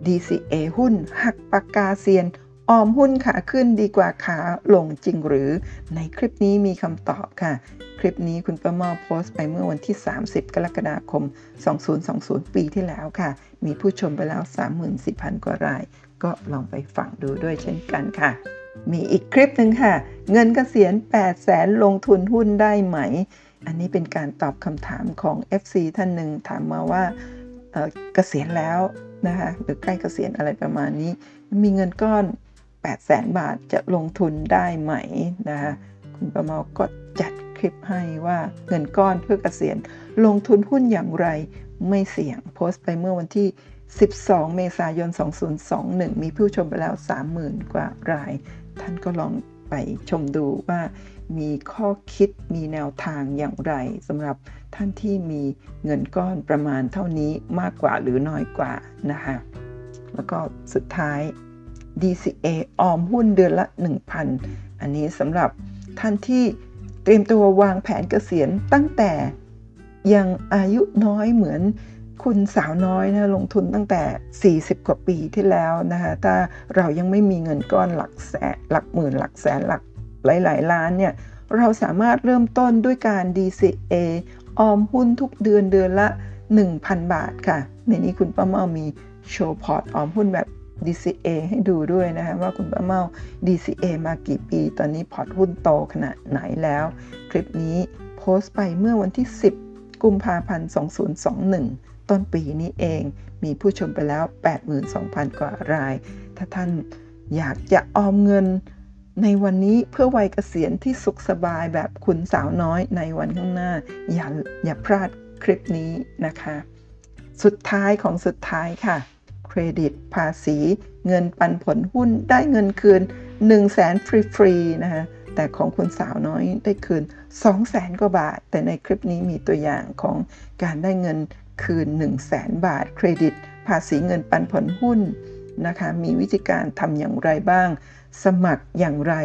[SPEAKER 1] DCA หุ้น หักปากกาเซียน ออมหุ้นขาขึ้นดีกว่าขาลงจริงหรือในคลิปนี้มีคำตอบค่ะ คลิปนี้คุณประมาโพสต์ไปเมื่อวันที่ 30 กรกฎาคม 2020 ปีที่แล้วค่ะ มีผู้ชมไปแล้ว 34,000 กว่าราย ก็ลองไปฟังดูด้วยเช่นกันค่ะ มีอีกคลิปหนึ่งค่ะ เงินเกษียณ8แสนลงทุนหุ้นได้ไหม อันนี้เป็นการตอบคำถามของ FC ท่านหนึ่งถามมาว่าเกษียณแล้วนะคะหรือใกล้เกษียณอะไรประมาณนี้ มีเงินก้อน8แสนบาทจะลงทุนได้ไหมนะคะคุณประมาก็จัดคลิปให้ว่าเงินก้อนเพื่อเกษียณลงทุนหุ้นอย่างไรไม่เสี่ยงโพสต์ไปเมื่อวันที่ 12 เมษายน 2021 มีผู้ชมไปแล้ว 30,000 กว่าราย ท่านก็ลองไปชมดูว่า มีข้อคิดมีแนวทางอย่างไรสำหรับท่านที่มีเงินก้อนประมาณเท่านี้มากกว่าหรือน้อยกว่านะคะแล้วก็สุดท้าย DCA ออมหุ้นเดือนละ 1,000 อันนี้สำหรับท่านที่เตรียมตัววางแผนเกษียณตั้งแต่ยังอายุน้อยเหมือนคุณสาวน้อยนะลงทุนตั้งแต่ 40 กว่าปีที่แล้วนะคะถ้าเรายังไม่มีเงินก้อนหลักแสนหลักหมื่นหลักแสนหลัก หลายๆล้านเนี่ยเราสามารถเริ่มต้นด้วยการ DCA ออมหุ้นทุกเดือนเดือนละ 1,000 บาทค่ะ ในนี้คุณป้าเมามีโชว์พอร์ตออมหุ้นแบบ DCA ให้ดูด้วยนะคะว่าคุณป้าเมา DCA มากี่ปี ตอนนี้พอร์ตหุ้นโตขนาดไหนแล้ว คลิปนี้โพสต์ไปเมื่อวันที่ 10 กุมภาพันธ์ 2021 ต้นปีนี้เอง มีผู้ชมไปแล้ว 82,000 กว่าราย ถ้าท่านอยากจะออมเงิน ในวันนี้เพื่อวัยเกษียณที่สุขสบายแบบคุณสาวน้อยในวันข้างหน้า อย่าอย่าพลาดคลิปนี้นะคะ สุดท้ายของสุดท้ายค่ะ เครดิตภาษี เงินปันผลหุ้นได้เงินคืน 1 0 0 0 0แสนฟรีๆนะคะแต่ของคุณสาวน้อยได้คืน 2 0 0แสนกว่าบาท แต่ในคลิปนี้มีตัวอย่างของการได้เงินคืน 1 0 0 0 0แสนบาท เครดิต ภาษีเงินปันผลหุ้นนะคะ มีวิธีการทำอย่างไรบ้าง สมัครอย่างไร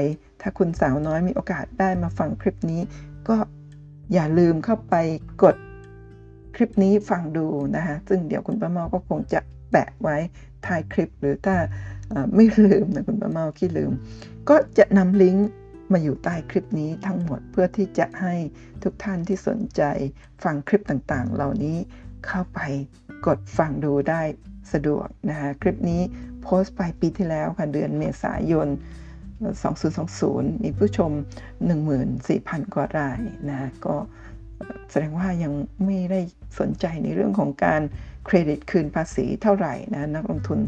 [SPEAKER 1] ถ้าคุณสาวน้อยมีโอกาสได้มาฟังคลิปนี้ ก็อย่าลืมเข้าไปกดคลิปนี้ฟังดูนะคะซึ่งเดี๋ยวคุณป้าเมาก็คงจะแปะไว้ท้ายคลิป หรือถ้าไม่ลืมนะคุณป้าเมาขี้ลืม ก็จะนำลิงก์มาอยู่ใต้คลิปนี้ทั้งหมดเพื่อที่จะให้ทุกท่านที่สนใจฟังคลิปต่างๆ เหล่านี้เข้าไปกดฟังดูได้สะดวกนะคะคลิปนี้ โพสต์ไปปีที่แล้วค่ะ เดือนเมษายน 2020 มีผู้ชม 14,000 กว่ารายนะ ก็แสดงว่ายังไม่ได้สนใจในเรื่องของการเครดิตคืนภาษีเท่าไหร่นะ นักลงทุน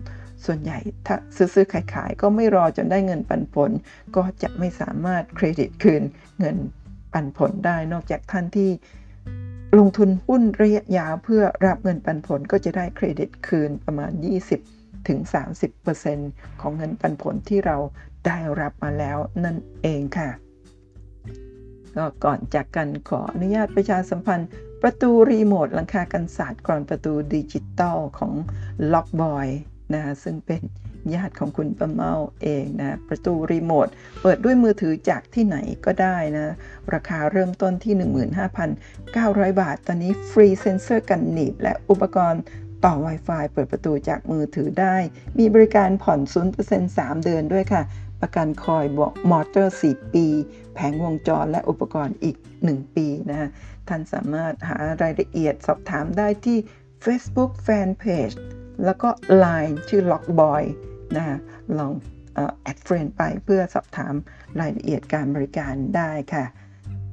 [SPEAKER 1] ส่วนใหญ่ถ้าซื้อๆขายก็ไม่รอจนได้เงินปันผล ก็จะไม่สามารถเครดิตคืนเงินปันผลได้ นอกจากท่านที่ลงทุนหุ้นระยะยาวเพื่อรับเงินปันผลก็จะได้เครดิตคืนประมาณ 20 ถึง 30%ของเงินปันผลที่เราได้รับมาแล้วนั่นเองค่ะ ก็ก่อนจากกันขออนุญาตประชาสัมพันธ์ ประตูรีโมทหลังคากันสาดกลอนประตูดิจิตอลของ Lockboy นะซึ่งเป็นญาติของคุณป้าเมาเองนะประตูรีโมท เปิดด้วยมือถือจากที่ไหนก็ได้นะ ราคาเริ่มต้นที่ 15,900 บาท ตอนนี้ฟรีเซนเซอร์กันหนีบและอุปกรณ์ ต่อ Wi-Fi เปิดประตูจากมือถือได้ มีบริการผ่อน 0% 3 เดือนด้วยค่ะ ประกันคอยล์บอกมอเตอร์ 4 ปี แผงวงจรและอุปกรณ์อีก 1 ปีนะท่านสามารถหารายละเอียดสอบถามได้ที่ Facebook Fanpage แล้วก็ Line ชื่อ Lockboy นะลอง add friend ไปเพื่อสอบถามรายละเอียดการบริการได้ค่ะ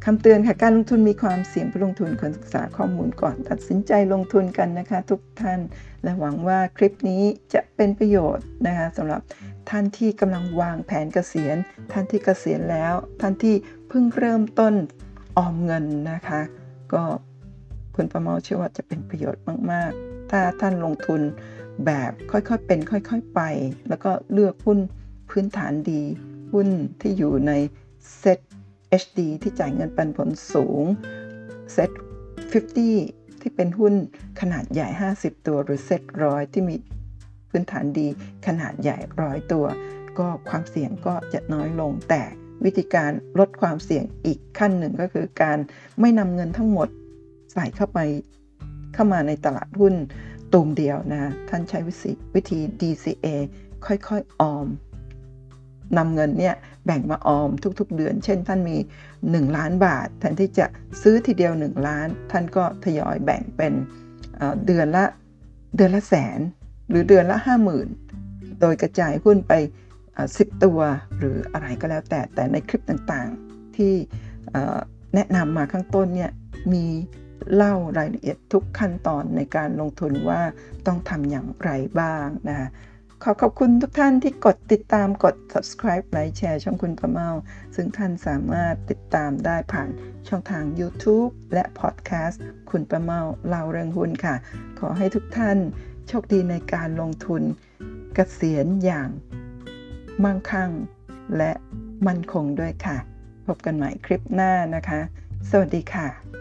[SPEAKER 1] คำเตือนค่ะ การลงทุนมีความเสี่ยงผู้ลงทุนควรศึกษาข้อมูลก่อนตัดสินใจลงทุนกันนะคะ ทุกท่าน และหวังว่าคลิปนี้จะเป็นประโยชน์นะคะสำหรับท่านที่กำลังวางแผนเกษียณ ท่านที่เกษียณแล้ว ท่านที่เพิ่งเริ่มต้นออมเงินนะคะ ก็คุณประเมาเชื่อว่าจะเป็นประโยชน์มาก ๆ ถ้าท่านลงทุนแบบค่อยๆเป็นค่อยๆไป แล้วก็เลือกหุ้นพื้นฐานดี หุ้นที่อยู่ในเซ็ต HD ที่จ่ายเงินปันผลสูงเซ็ต50 ที่เป็นหุ้นขนาดใหญ่ 50 ตัว หรือเซ็ตร้อยที่มีพื้นฐานดีขนาดใหญ่ร้อยตัว ก็ความเสี่ยงก็จะน้อยลง แต่วิธีการลดความเสี่ยงอีกขั้นหนึ่งก็คือการไม่นำเงินทั้งหมดใส่เข้าไปเข้ามาในตลาดหุ้นตูมเดียวนะ ท่านใช้วิธีวิธี DCA ค่อยๆออม นำเงินเนี่ยแบ่งมาออมทุกๆ เดือน เช่น ท่านมี 1 ล้านบาท แทนที่จะซื้อทีเดียว 1 ล้าน ท่านก็ทยอยแบ่งเป็นเดือนละเดือนละแสน หรือเดือนละ 50,000 โดยกระจายหุ้นไป 10 ตัวหรืออะไรก็แล้วแต่แต่ในคลิปต่างๆที่แนะนำมาข้างต้นเนี่ยมีเล่ารายละเอียดทุกขั้นตอนในการลงทุนว่าต้องทำอย่างไรบ้างนะคะ ขอขอบคุณทุกท่านที่กดติดตามกด subscribe ไลค์แชร์ช่องคุณประเมา ซึ่งท่านสามารถติดตามได้ผ่านช่องทาง YouTube และ Podcast คุณประเมาเล่าเรื่องหุ้นค่ะ ขอให้ทุกท่านโชคดีในการลงทุนกเกษียณอย่างมั่งคั่ง และมั่นคงด้วยค่ะ พบกันใหม่คลิปหน้านะคะ สวัสดีค่ะ